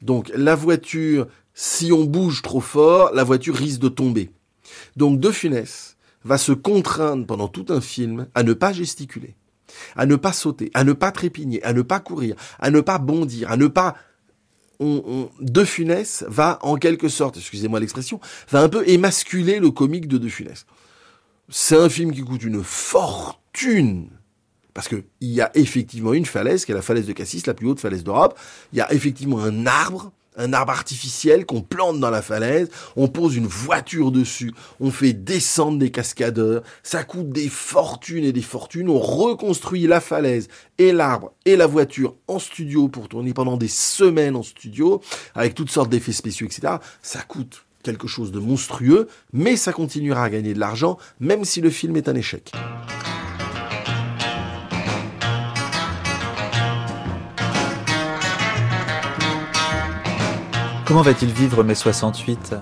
Donc la voiture, si on bouge trop fort, la voiture risque de tomber. Donc De Funès va se contraindre pendant tout un film à ne pas gesticuler, à ne pas sauter, à ne pas trépigner, à ne pas courir, à ne pas bondir, à ne pas... On- De Funès va en quelque sorte, excusez-moi l'expression, va un peu émasculer le comique de De Funès. C'est un film qui coûte une fortune. Parce qu'il y a effectivement une falaise, qui est la falaise de Cassis, la plus haute falaise d'Europe. Il y a effectivement un arbre, un arbre artificiel qu'on plante dans la falaise. On pose une voiture dessus. On fait descendre des cascadeurs. Ça coûte des fortunes et des fortunes. On reconstruit la falaise et l'arbre et la voiture en studio pour tourner pendant des semaines en studio avec toutes sortes d'effets spéciaux, etc. Ça coûte quelque chose de monstrueux, mais ça continuera à gagner de l'argent, même si le film est un échec. Comment va-t-il vivre mai 68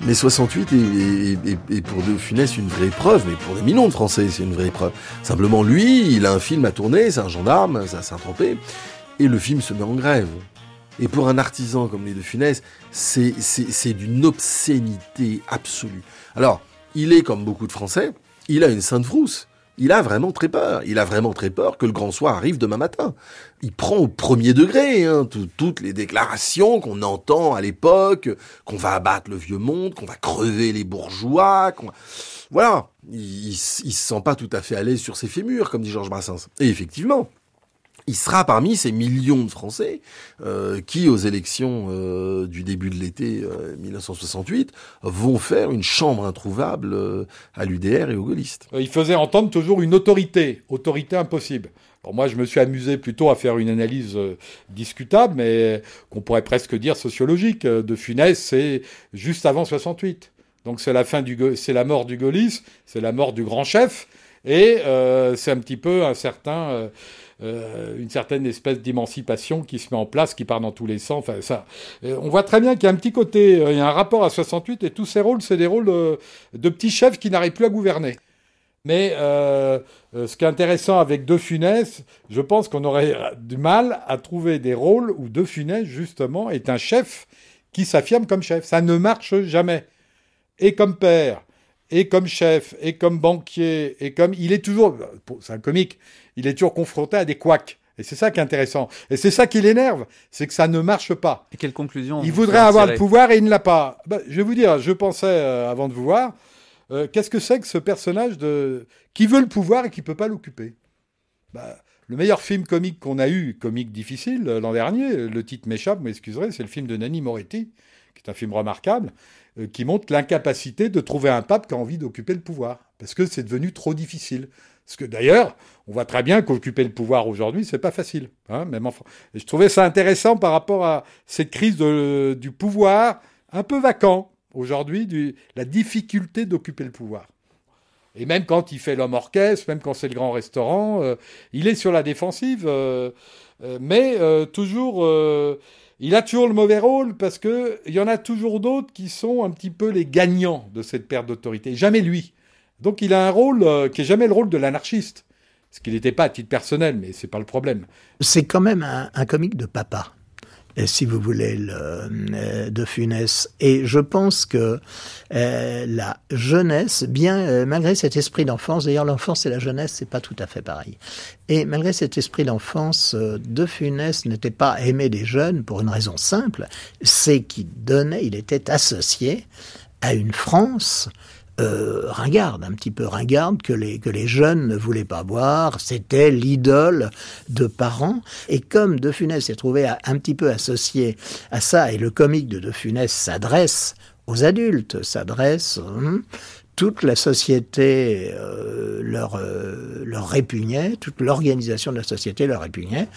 Mais 68 est, pour De Funès une vraie épreuve, mais pour des millions de Français, c'est une vraie épreuve. Simplement, lui, il a un film à tourner, c'est un gendarme, c'est à Saint-Tropez, et le film se met en grève. Et pour un artisan comme les De Funès, c'est d'une obscénité absolue. Alors, il est comme beaucoup de Français, il a une sainte frousse. Il a vraiment très peur. Il a vraiment très peur que le grand soir arrive demain matin. Il prend au premier degré hein, tout- toutes les déclarations qu'on entend à l'époque, qu'on va abattre le vieux monde, qu'on va crever les bourgeois. qu'on Voilà, il, se sent pas tout à fait l'aise sur ses fémurs, comme dit Georges Brassens. Et effectivement, il sera parmi ces millions de Français euh, qui, aux élections euh, du début de l'été euh, 1968, vont faire une chambre introuvable euh, à l'UDR et aux gaullistes. Euh, Il faisait entendre toujours une autorité, autorité impossible. Alors moi, je me suis amusé plutôt à faire une analyse euh, discutable, mais qu'on pourrait presque dire sociologique. euh, De Funès, c'est juste avant 68. Donc c'est la fin du, c'est la mort du gaullisme, c'est la mort du grand chef, et euh, c'est un petit peu un certain, euh, une certaine espèce d'émancipation qui se met en place, qui part dans tous les sens. Enfin, ça, euh, on voit très bien qu'il y a un petit côté, euh, il y a un rapport à 68, et tous ces rôles, c'est des rôles de petits chefs qui n'arrivent plus à gouverner. Mais ce qui est intéressant avec De Funès, je pense qu'on aurait du mal à trouver des rôles où De Funès, justement, est un chef qui s'affirme comme chef. Ça ne marche jamais. Et comme père, et comme chef, et comme banquier, et comme... Il est toujours... C'est un comique. Il est toujours confronté à des couacs, Et c'est ça qui est intéressant. Et c'est ça qui l'énerve, c'est que ça ne marche pas. Et quelle conclusion Il voudrait avoir le pouvoir et il ne l'a pas. Bah, je vais vous dire, je pensais euh, avant de vous voir, euh, qu'est-ce que c'est que ce personnage de qui veut le pouvoir et qui peut pas l'occuper? Bah, Le meilleur film comique qu'on a eu, comique difficile, euh, l'an dernier, le titre m'échappe, vous m'excuserez, c'est le film de Nanni Moretti, qui est un film remarquable, qui montre l'incapacité de trouver un pape qui a envie d'occuper le pouvoir, parce que c'est devenu trop difficile. Parce que d'ailleurs, on voit très bien qu'occuper le pouvoir aujourd'hui, c'est pas facile. Hein, même en je trouvais ça intéressant par rapport à cette crise du pouvoir un peu vacant aujourd'hui, la difficulté d'occuper le pouvoir. Et même quand il fait l'homme orchestre, même quand c'est le grand restaurant, euh, il est sur la défensive, euh, euh, mais euh, toujours, euh, il a toujours le mauvais rôle parce que il y en a toujours d'autres qui sont un petit peu les gagnants de cette perte d'autorité. Jamais lui. Donc il a un rôle euh, qui est jamais le rôle de l'anarchiste, ce qu'il n'était pas à titre personnel, mais c'est pas le problème. C'est quand même un, comique de papa, si vous voulez, le, euh, de Funès. Et je pense que euh, la jeunesse, bien euh, malgré cet esprit d'enfance, d'ailleurs l'enfance et la jeunesse, c'est pas tout à fait pareil. Et malgré cet esprit d'enfance, euh, de Funès n'était pas aimé des jeunes pour une raison simple, c'est qu'il donnait, il était associé à une France euh, ringarde, un petit peu ringarde, que les, que les jeunes ne voulaient pas voir. C'était l'idole de parents. Et comme De Funès s'est trouvé un petit peu associé à ça, et le comique de De Funès s'adresse aux adultes, s'adresse... hum, toute la société euh, leur, euh, leur répugnait, toute l'organisation de la société leur répugnait,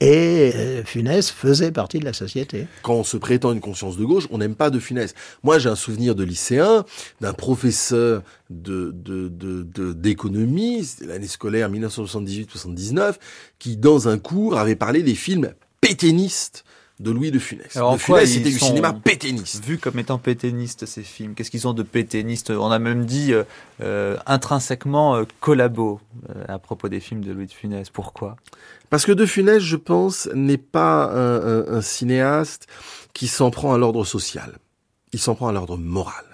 et euh, Funès faisait partie de la société. Quand on se prétend une conscience de gauche, on n'aime pas de funès. Moi, j'ai un souvenir de lycéen, d'un professeur de, de, de, d'économie, l'année scolaire 1978-79, qui, dans un cours, avait parlé des films pétainistes de Louis de Funès. Alors, en de Funès, c'était du cinéma pétainiste. Vus comme étant pétainistes, ces films? Qu'est-ce qu'ils ont de pétainistes On a même dit euh, euh, intrinsèquement euh, collabo euh, à propos des films de Louis de Funès. Pourquoi? Parce que De Funès, je pense, n'est pas un, un- un cinéaste qui s'en prend à l'ordre social. Il s'en prend à l'ordre moral.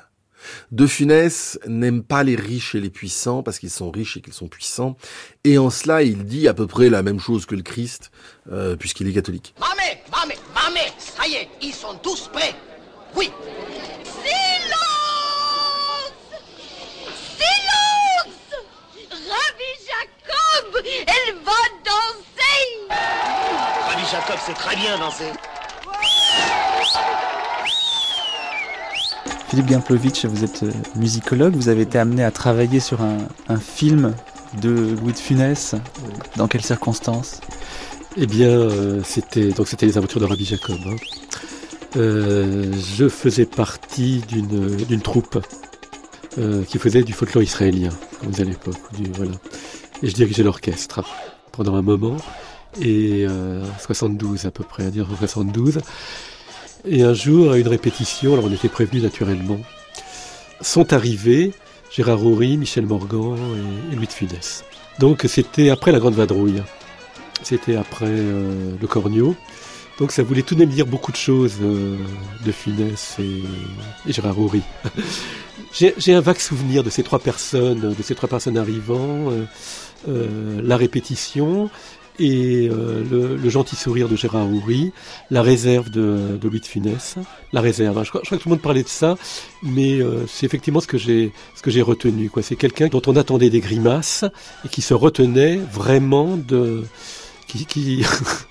De Funès n'aime pas les riches et les puissants parce qu'ils sont riches et qu'ils sont puissants. Et en cela, il dit à peu près la même chose que le Christ, euh, puisqu'il est catholique. Mamé, mamé, mamé, ça y est, ils sont tous prêts. Oui. Silence Silence Ravi Jacob Elle va danser Rabbi Jacob sait très bien danser. Philippe Gimplovitch, vous êtes euh, musicologue. Vous avez été amené à travailler sur un, un film de Louis de Funès. Dans quelles circonstances? Eh bien, euh, c'était donc c'était les aventures de Rabbi Jacob. hein. Euh, je faisais partie d'une troupe euh, qui faisait du folklore israélien, comme à l'époque. Voilà. Et je dirigeais l'orchestre pendant un moment, et euh, 72 à peu près, à dire 72. Et un jour, à une répétition, alors on était prévenus naturellement, sont arrivés Gérard Houry, Michel Morgan et, Louis de Funès. Donc c'était après la Grande Vadrouille. C'était après euh, le Cornio. Donc ça voulait tout de même dire beaucoup de choses euh, de Funès et, Gérard Houry. J'ai un vague souvenir de ces trois personnes, de ces trois personnes arrivant, euh, la répétition et euh, le, le gentil sourire de Gérard Houry, la réserve de, de Louis de Funès, la réserve. hein. Je crois, je crois que tout le monde parlait de ça, mais euh, c'est effectivement ce que j'ai ce que j'ai retenu. quoi. C'est quelqu'un dont on attendait des grimaces et qui se retenait vraiment de qui qui,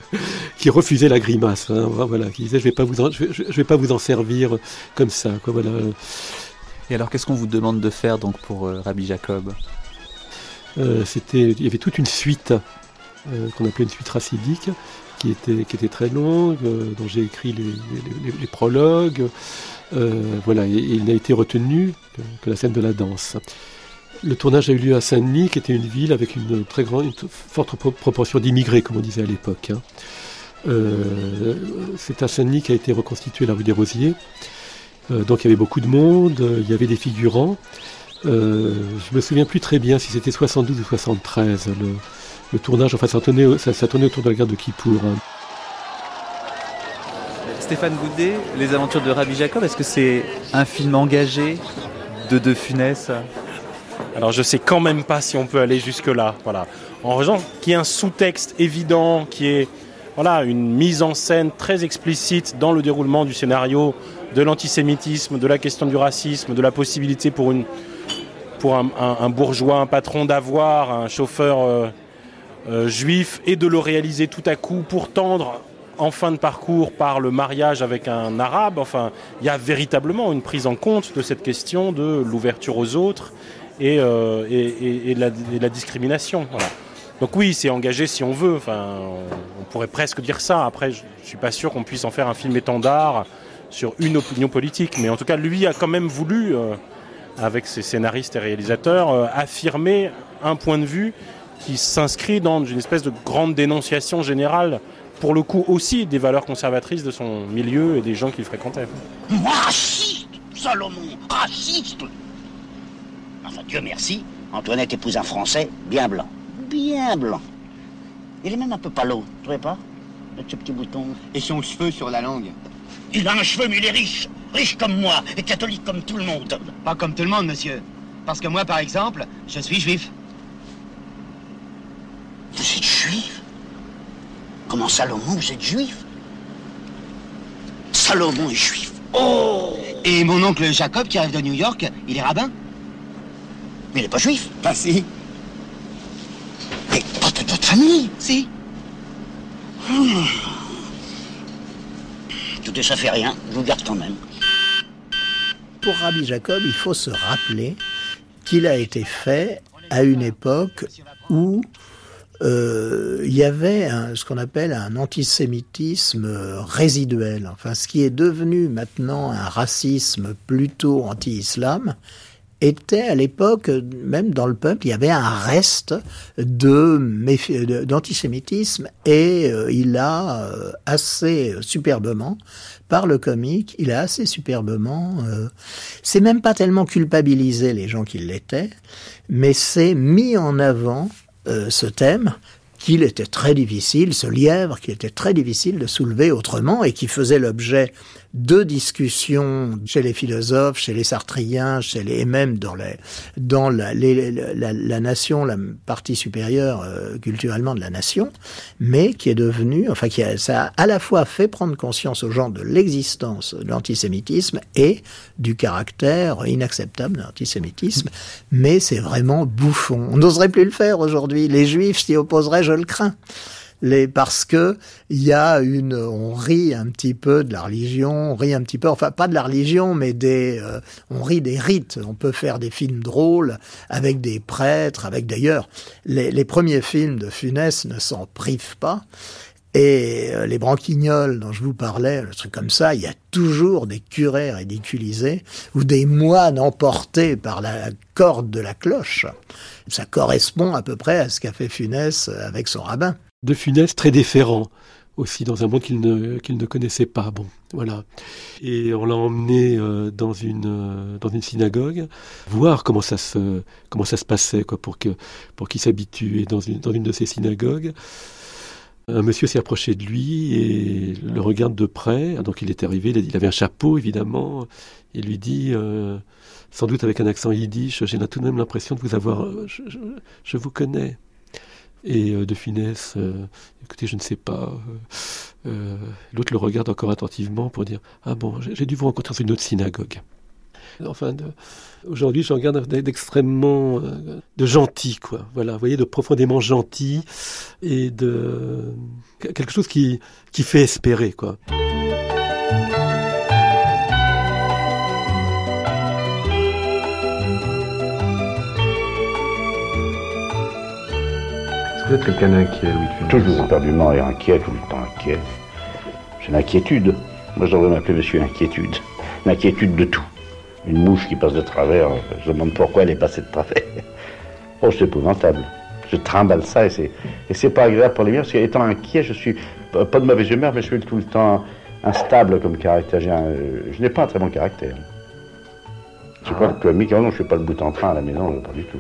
qui refusait la grimace. hein. Voilà, qui disait je vais pas vous en, je vais, je vais pas vous en servir comme ça. Quoi. Voilà. Et alors, qu'est-ce qu'on vous demande de faire donc pour euh, Rabbi Jacob? C'était, il y avait toute une suite euh, qu'on appelait une suite racidique, qui était, qui était très longue, euh, dont j'ai écrit les, prologues. Euh, voilà, et, il n'a été retenu que, la scène de la danse. Le tournage a eu lieu à Saint-Denis, qui était une ville avec une très grande, une forte pro- proportion d'immigrés, comme on disait à l'époque. hein. C'est à Saint-Denis qu'a été reconstituée la rue des Rosiers. Donc il y avait beaucoup de monde, il y avait des figurants. Euh, je me souviens plus très bien si c'était 72 ou 73 le, le tournage. Enfin, ça tournait, ça, ça tournait autour de la guerre de Kippour. hein. Stéphane Goudet, Les aventures de Rabbi Jacob, est-ce que c'est un film engagé de De Funès Alors je sais quand même pas si on peut aller jusque là. Voilà. En revanche, qui est un sous-texte évident, qui est voilà, une mise en scène très explicite dans le déroulement du scénario de l'antisémitisme, de la question du racisme, de la possibilité pour, une, pour un, bourgeois, un patron d'avoir un chauffeur euh, juif et de le réaliser tout à coup pour tendre en fin de parcours par le mariage avec un arabe. Enfin, il y a véritablement une prise en compte de cette question de l'ouverture aux autres et, euh, et, la, discrimination. Donc oui, c'est engagé si on veut. On, pourrait presque dire ça. Après, je, ne suis pas sûr qu'on puisse en faire un film étendard sur une opinion politique. Mais en tout cas, lui a quand même voulu, euh, avec ses scénaristes et réalisateurs, euh, affirmer un point de vue qui s'inscrit dans une espèce de grande dénonciation générale, pour le coup aussi des valeurs conservatrices de son milieu et des gens qu'il fréquentait. Raciste Salomon Raciste Enfin, Dieu merci, Antoinette épouse un Français bien blanc. Bien blanc. Il est même un peu palo, tu trouvez pas? Avec ce petit bouton. Et son cheveu sur la langue Il a un cheveu, mais il est riche. Riche comme moi, et catholique comme tout le monde. Pas comme tout le monde, monsieur. Parce que moi, par exemple, je suis juif. Vous êtes juif? Comment Salomon, vous êtes juif? Salomon est juif. Oh Et mon oncle Jacob, qui arrive de New York, il est rabbin Mais il n'est pas juif. Pas si. Mais pas de votre famille? Si. Hmm. Tout ça fait rien, je vous garde quand même. Pour Rabbi Jacob, il faut se rappeler qu'il a été fait à une époque où euh, il y avait ce qu'on appelle un antisémitisme résiduel, enfin ce qui est devenu maintenant un racisme plutôt anti-islam, était à l'époque, même dans le peuple, il y avait un reste de d'antisémitisme et euh, il a euh, assez superbement, par le comique, il a assez superbement, c'est même pas tellement culpabilisé les gens qui l'étaient, mais c'est mis en avant euh, ce thème qu'il était très difficile, ce lièvre qui était très difficile de soulever autrement et qui faisait l'objet de discussions chez les philosophes, chez les sartriens, chez les, et même dans, les, dans la, la, nation, la partie supérieure euh, culturellement de la nation, mais qui est devenu, enfin qui a, ça a à la fois fait prendre conscience aux gens de l'existence de l'antisémitisme et du caractère inacceptable de l'antisémitisme, mais c'est vraiment bouffon. On n'oserait plus le faire aujourd'hui. Les juifs s'y opposeraient, je le crains les, parce que il y a une, on rit un petit peu de la religion, on rit un petit peu, enfin pas de la religion, mais des, euh, on rit des rites. On peut faire des films drôles avec des prêtres, avec d'ailleurs les, les premiers films de Funès ne s'en privent pas. Et euh, les branquignoles dont je vous parlais, le truc comme ça, il y a toujours des curés ridiculisés ou des moines emportés par la corde de la cloche. Ça correspond à peu près à ce qu'a fait Funès avec son rabbin de Funès très déférent aussi dans un monde qu'il ne, qu'il ne connaissait pas. Bon, voilà. Et on l'a emmené euh, dans, une, euh, dans une synagogue, voir comment ça se, passait, quoi, pour, que, qu'il s'habitue. Et dans une, de ces synagogues, un monsieur s'est approché de lui et le regarde de près. Donc il est arrivé, il avait un chapeau évidemment. Il lui dit, euh, sans doute avec un accent yiddish, j'ai tout de même l'impression de vous avoir. je vous connais. Et euh, de finesse, euh, écoutez, je ne sais pas. Euh, l'autre le regarde encore attentivement pour dire Ah bon, j'ai dû vous rencontrer dans une autre synagogue. Enfin, aujourd'hui, je regarde d'extrêmement de gentil, quoi. Voilà, vous voyez, de profondément gentil et de quelque chose qui, qui fait espérer, quoi. Vous êtes quelqu'un d'inquiet, Louis de Toujours éperdument et inquiet, tout le temps inquiet. J'ai l'inquiétude. Moi, j'aurais m'appeler Monsieur Inquiétude. L'inquiétude de tout. Une mouche qui passe de travers, je me demande pourquoi elle est passée de travers. Oh, c'est épouvantable. Je trimballe ça et c'est, et c'est pas agréable pour les miens parce qu'étant inquiet, je suis pas de mauvaise humeur, mais je suis tout le temps instable comme caractère. je n'ai pas un très bon caractère. Je suis pas le comique. Non, je suis pas le bout en train à la maison, pas du tout.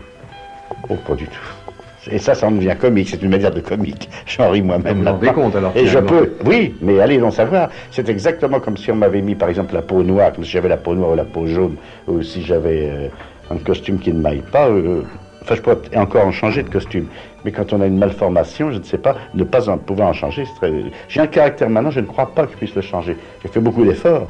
Oh, pas du tout. Et ça, ça en devient comique, c'est une manière de comique. J'en ris moi-même là. Vous compte alors Et je peux, oui, mais allez donc savoir. C'est exactement comme si on m'avait mis par exemple la peau noire, comme si j'avais la peau noire ou la peau jaune, ou si j'avais euh, un costume qui ne maille pas. Euh, Enfin, je pourrais encore en changer de costume. Mais quand on a une malformation, je ne sais pas, ne pas en pouvoir en changer, c'est très... J'ai un caractère maintenant, je ne crois pas que je puisse le changer. J'ai fait beaucoup d'efforts,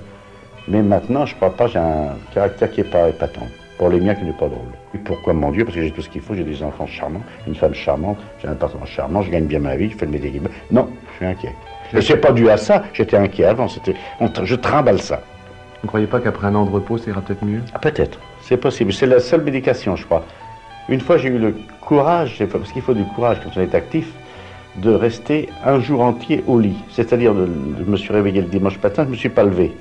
mais maintenant, je ne crois pas, j'ai un caractère qui n'est pas épatant. Pour les miens qui n'est pas drôle. Et pourquoi, mon Dieu Parce que j'ai tout ce qu'il faut, j'ai des enfants charmants, une femme charmante, j'ai un appartement charmant, je gagne bien ma vie, je fais le métier. Non, je suis inquiet. Mais c'est pas dû à ça, j'étais inquiet avant, c'était, je trimballe ça. Vous ne croyez pas qu'après un an de repos, ça ira peut-être mieux? Ah, Peut-être, c'est possible. C'est la seule médication, je crois. Une fois, j'ai eu le courage, parce qu'il faut du courage quand on est actif, de rester un jour entier au lit. C'est-à-dire, je me suis réveillé le dimanche matin, je ne me suis pas levé.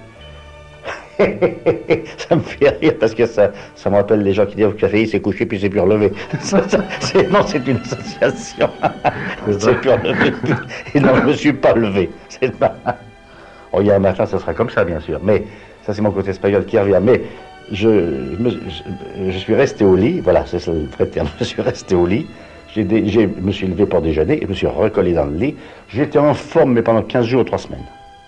ça me fait rire parce que ça, ça me rappelle les gens qui disent que il s'est couché puis s'est plus relevé. non, c'est une association. c'est plus relevé. Et non, je ne me suis pas levé. Oh, il y a un matin, ça sera comme ça, bien sûr. Mais ça, c'est mon côté espagnol qui revient. Mais je, je, suis resté au lit, voilà, c'est le vrai terme, je suis resté au lit, je me suis levé pour déjeuner et je me suis recollé dans le lit. J'étais en forme, mais pendant 15 jours ou 3 semaines.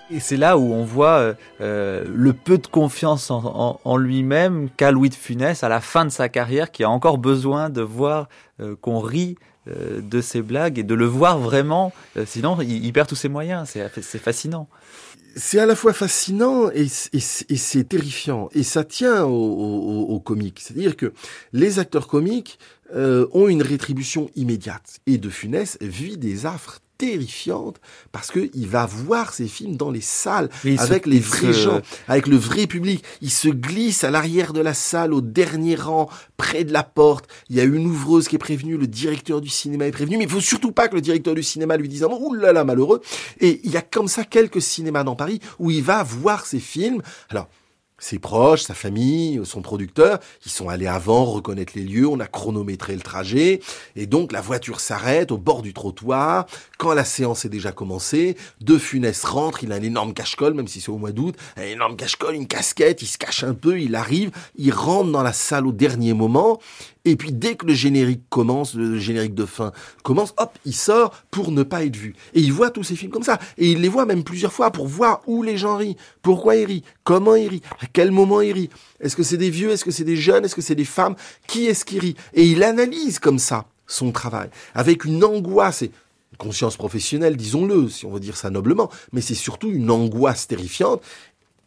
Et c'est là où on voit euh, euh, le peu de confiance en, lui-même qu'a Louis de Funès à la fin de sa carrière, qui a encore besoin de voir euh, qu'on rit de ses blagues et de le voir vraiment. sinon, il, perd tous ses moyens. C'est fascinant c'est à la fois fascinant et, c'est terrifiant. Et ça tient aux comiques. C'est-à-dire que les acteurs comiques ont une rétribution immédiate. Et De Funès vit des affres terrifiante parce que il va voir ces films dans les salles avec les vrais gens, avec le vrai public. Il se glisse à l'arrière de la salle, au dernier rang, près de la porte. Il y a une ouvreuse qui est prévenue, le directeur du cinéma est prévenu, mais il faut surtout pas que le directeur du cinéma lui dise un mot. là là, malheureux. Et il y a comme ça quelques cinémas dans Paris où il va voir ces films. Alors, ses proches, sa famille, son producteur, ils sont allés avant reconnaître les lieux, on a chronométré le trajet, et donc la voiture s'arrête au bord du trottoir, quand la séance est déjà commencée, De Funès rentre, il a un énorme cache-colle, même si c'est au mois d'août, un énorme cache-colle, une casquette, il se cache un peu, il arrive, il rentre dans la salle au dernier moment, et puis dès que le générique commence, le générique de fin commence, hop, il sort pour ne pas être vu. Et il voit tous ces films comme ça. Et il les voit même plusieurs fois pour voir où les gens rient, pourquoi ils rient, comment ils rient, à quel moment ils rient. Est-ce que c'est des vieux, est-ce que c'est des jeunes, est-ce que c'est des femmes, qui est-ce qui rit? Et il analyse comme ça son travail, avec une angoisse et une conscience professionnelle, disons-le, si on veut dire ça noblement, mais c'est surtout une angoisse terrifiante.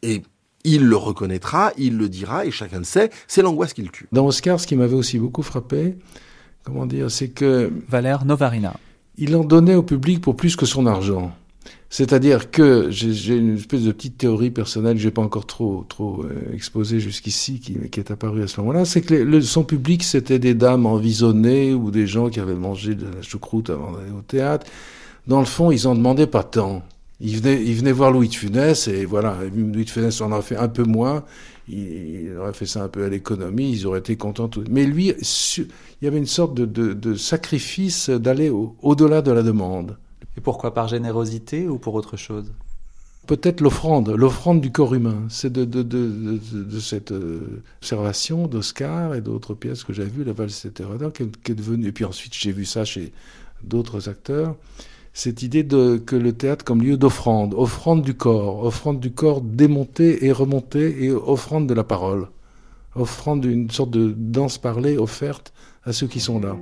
Et il le reconnaîtra, il le dira, et chacun le sait, c'est l'angoisse qui le tue. Dans Oscar, ce qui m'avait aussi beaucoup frappé, comment dire, c'est que... Valère Novarina. Il en donnait au public pour plus que son argent. C'est-à-dire que j'ai une espèce de petite théorie personnelle que j'ai pas encore trop trop euh, exposée jusqu'ici, qui, qui, est apparue à ce moment-là, c'est que le, son public c'était des dames envisonnées ou des gens qui avaient mangé de la choucroute avant d'aller au théâtre. Dans le fond, ils en demandaient pas tant. Il venait, il venait voir Louis de Funès et voilà, Louis de Funès en a fait un peu moins. Il, aurait fait ça un peu à l'économie, ils auraient été contents. Tout. Mais lui, il y avait une sorte de, de, de sacrifice d'aller au-delà de la demande. Et pourquoi Par générosité ou pour autre chose? Peut-être l'offrande, l'offrande du corps humain. C'est de, de, de, de, cette euh, observation d'Oscar et d'autres pièces que j'ai vues, La valse etc., qui, qui est devenue. Et puis ensuite, j'ai vu ça chez d'autres acteurs cette idée de, que le théâtre comme lieu d'offrande, offrande du corps, offrande du corps démonté et remonté et offrande de la parole, offrande d'une sorte de danse parlée offerte à ceux qui sont là.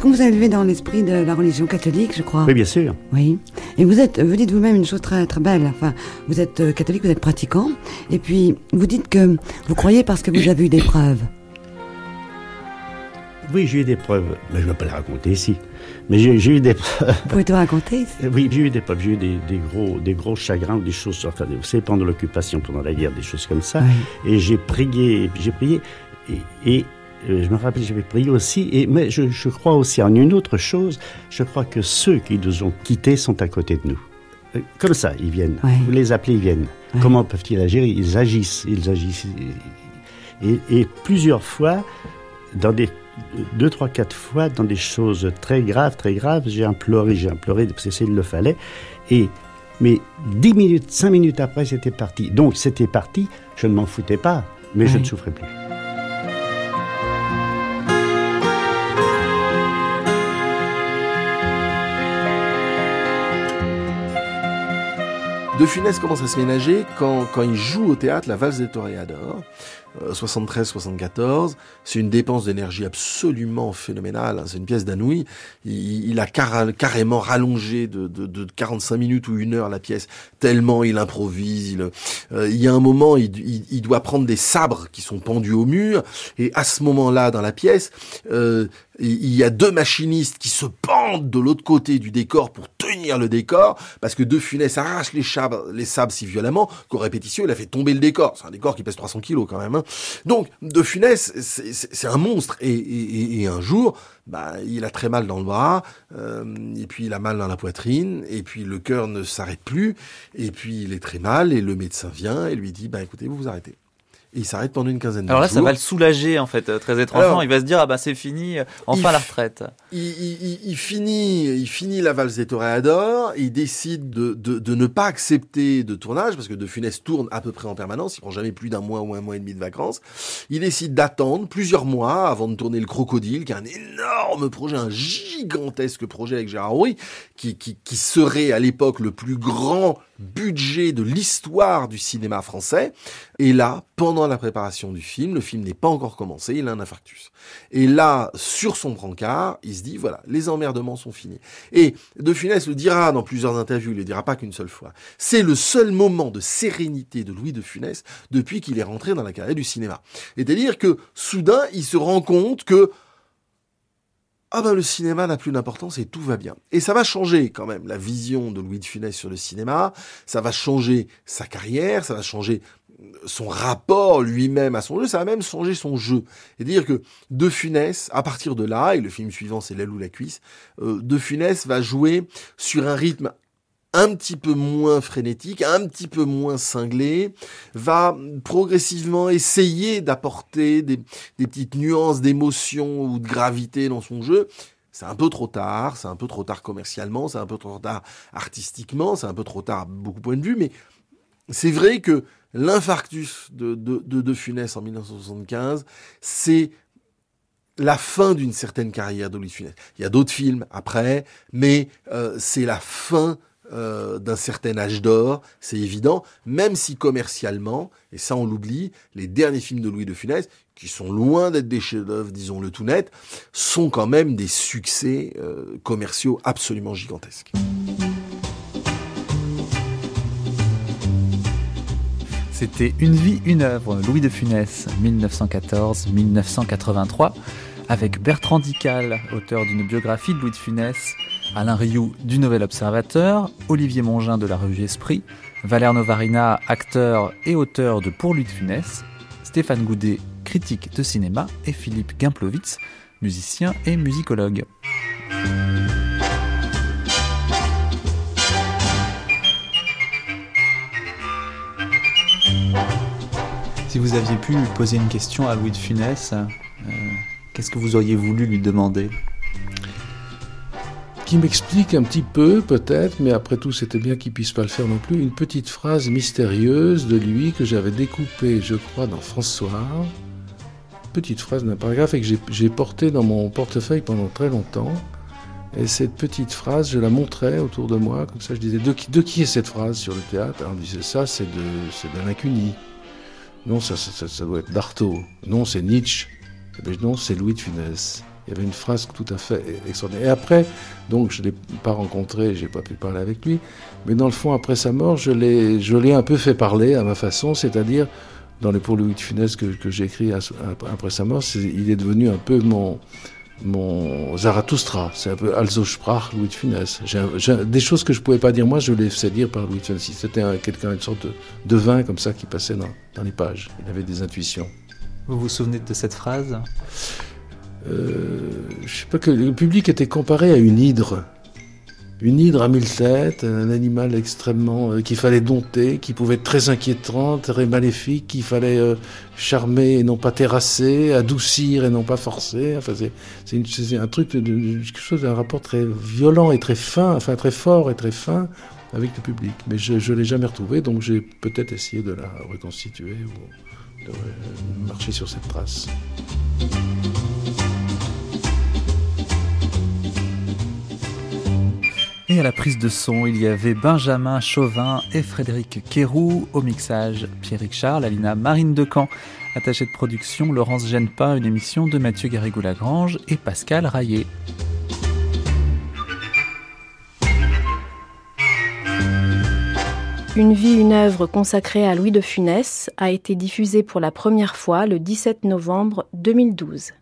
Est-ce que vous avez dans l'esprit de la religion catholique, je crois Oui, bien sûr. Oui. Et vous êtes, vous dites vous-même une chose très très belle. Enfin, vous êtes euh, catholique, vous êtes pratiquant, et puis vous dites que vous croyez parce que vous avez eu des preuves. Oui, j'ai eu des preuves. Mais je ne vais pas les raconter ici. Mais j'ai eu des preuves. Vous pouvez tout raconter ici Oui, j'ai eu des preuves. J'ai eu des, gros, des gros chagrins ou des choses. Enfin, vous savez, pendant l'occupation, pendant la guerre, des choses comme ça. Et j'ai prié, j'ai prié. et je me rappelle, j'avais prié aussi, et, mais je, je, crois aussi en une autre chose, je crois que ceux qui nous ont quittés sont à côté de nous. Euh, comme ça, ils viennent. Vous les appelez, ils viennent. Comment peuvent-ils agir? Ils agissent, ils agissent. Et, et, plusieurs fois, dans des deux, trois, quatre fois, dans des choses très graves, très graves, j'ai imploré, j'ai imploré, parce que il le fallait. Et mais dix minutes, cinq minutes après, c'était parti. Donc c'était parti. Je ne m'en foutais pas, mais je ne souffrais plus. De Funès commence à se ménager quand, quand il joue au théâtre la valse des toréadors. 73-74, c'est une dépense d'énergie absolument phénoménale. hein. C'est une pièce d'Anouilh. Il, il a carrément rallongé de, de, de 45 minutes ou une heure la pièce, tellement il improvise. Il, euh, y a un moment, il, il- il doit prendre des sabres qui sont pendus au mur, et à ce moment-là, dans la pièce, euh, il y a deux machinistes qui se pendent de l'autre côté du décor pour tenir le décor, parce que De Funès arrache les sabres, les si violemment qu'au répétition, il a fait tomber le décor. C'est un décor qui pèse 300 kilos quand même. hein. Donc, De Funès, c'est- un monstre. Et- et- et un jour, bah, il a très mal dans le bras, euh, et puis il a mal dans la poitrine, et puis le cœur ne s'arrête plus, et puis il est très mal, et le médecin vient et lui dit, bah écoutez, vous vous arrêtez. Et il s'arrête pendant une quinzaine de Alors là, jours. ça va le soulager en fait, euh, très étrangement. Alors, il va se dire ah bah c'est fini, euh, enfin il la retraite. il, il- il- il finit, il finit la valse des toréadors. Il décide de, de, de ne pas accepter de tournage parce que De Funès tourne à peu près en permanence. Il prend jamais plus d'un mois ou un mois et demi de vacances. Il décide d'attendre plusieurs mois avant de tourner le Crocodile, qui est un énorme projet, un gigantesque projet avec Gérard Rouy, qui, qui, qui serait à l'époque le plus grand budget de l'histoire du cinéma français. Et là, pendant la préparation du film, le film n'est pas encore commencé, il a un infarctus. Et là, sur son brancard, il se dit, voilà, les emmerdements sont finis. Et De Funès le dira dans plusieurs interviews, il le dira pas qu'une seule fois. C'est le seul moment de sérénité de Louis De Funès depuis qu'il est rentré dans la carrière du cinéma. C'est-à-dire que, soudain, il se rend compte que ah ben le cinéma n'a plus d'importance et tout va bien. Et ça va changer quand même la vision de Louis de Funès sur le cinéma, ça va changer sa carrière, ça va changer son rapport lui-même à son jeu, ça va même changer son jeu. Et dire que De Funès, à partir de là, et le film suivant c'est L'aile ou la cuisse, euh, De Funès va jouer sur un rythme un petit peu moins frénétique, un petit peu moins cinglé, va progressivement essayer d'apporter des, petites nuances d'émotion ou de gravité dans son jeu. C'est un peu trop tard, c'est un peu trop tard commercialement, c'est un peu trop tard artistiquement, c'est un peu trop tard à beaucoup de points de vue, mais c'est vrai que l'infarctus de, de, de, Funès en 1975, c'est la fin d'une certaine carrière de Funès. Il y a d'autres films après, mais euh, c'est la fin euh, d'un certain âge d'or, c'est évident, même si commercialement, et ça on l'oublie, les derniers films de Louis de Funès, qui sont loin d'être des chefs-d'œuvre, disons-le tout net, sont quand même des succès euh, commerciaux absolument gigantesques. C'était Une vie, une œuvre, Louis de Funès, 1914-1983, avec Bertrand Dical, auteur d'une biographie de Louis de Funès, Alain Rioux du Nouvel Observateur, Olivier Mongin de la revue Esprit, Valère Novarina, acteur et auteur de Pour Louis de Funès, Stéphane Goudet, critique de cinéma, et Philippe Gimplovitz, musicien et musicologue. Si vous aviez pu lui poser une question à Louis de Funès, euh, qu'est-ce que vous auriez voulu lui demander? Qui m'explique un petit peu, peut-être, mais après tout, c'était bien qu'il puisse pas le faire non plus, une petite phrase mystérieuse de lui que j'avais découpée, je crois, dans François. Petite phrase d'un paragraphe et que j'ai- portée dans mon portefeuille pendant très longtemps. Et cette petite phrase, je la montrais autour de moi, comme ça je disais, de qui, est cette phrase sur le théâtre? Alors on disait, ça c'est d'Alain Cuny. Non, ça, doit être d'Artaud. Non, c'est Nietzsche. Eh ben, non, c'est Louis de Funès. Il y avait une phrase tout à fait extraordinaire. Et après, donc je ne l'ai pas rencontré, j'ai pas pu parler avec lui, mais dans le fond, après sa mort, je l'ai je l'ai un peu fait parler à ma façon, c'est-à-dire dans les pour Louis de Funès que, que j'ai écrit après sa mort, il est devenu un peu mon, mon Zarathustra. C'est un peu Also sprach Louis de Funès. Des choses que je pouvais pas dire moi, je les faisais dire par Louis de Funès. C'était un- quelqu'un, une sorte de, de vin comme ça qui passait dans, les pages. Il avait des intuitions. Vous vous souvenez de cette phrase? Je sais pas que le public était comparé à une hydre. Une hydre à mille têtes, un animal extrêmement euh, qu'il fallait dompter, qui pouvait être très inquiétant, très maléfique, qu'il fallait euh, charmer et non pas terrasser, adoucir et non pas forcer. Enfin, c'est un truc quelque chose d'un rapport très violent et très fin, enfin très fort et très fin avec le public. Mais je ne l'ai jamais retrouvé, donc j'ai peut-être essayé de la reconstituer ou de euh, marcher sur cette trace. Et à la prise de son, il y avait Benjamin Chauvin et Frédéric Quérou. Au mixage, Pierrick Charles, Alina Marine Decamp. Attaché de production, Laurence Genepin, une émission de Mathieu Garrigou-Lagrange et Pascal Raillet. Une vie, une œuvre consacrée à Louis de Funès a été diffusée pour la première fois le 17 novembre 2012.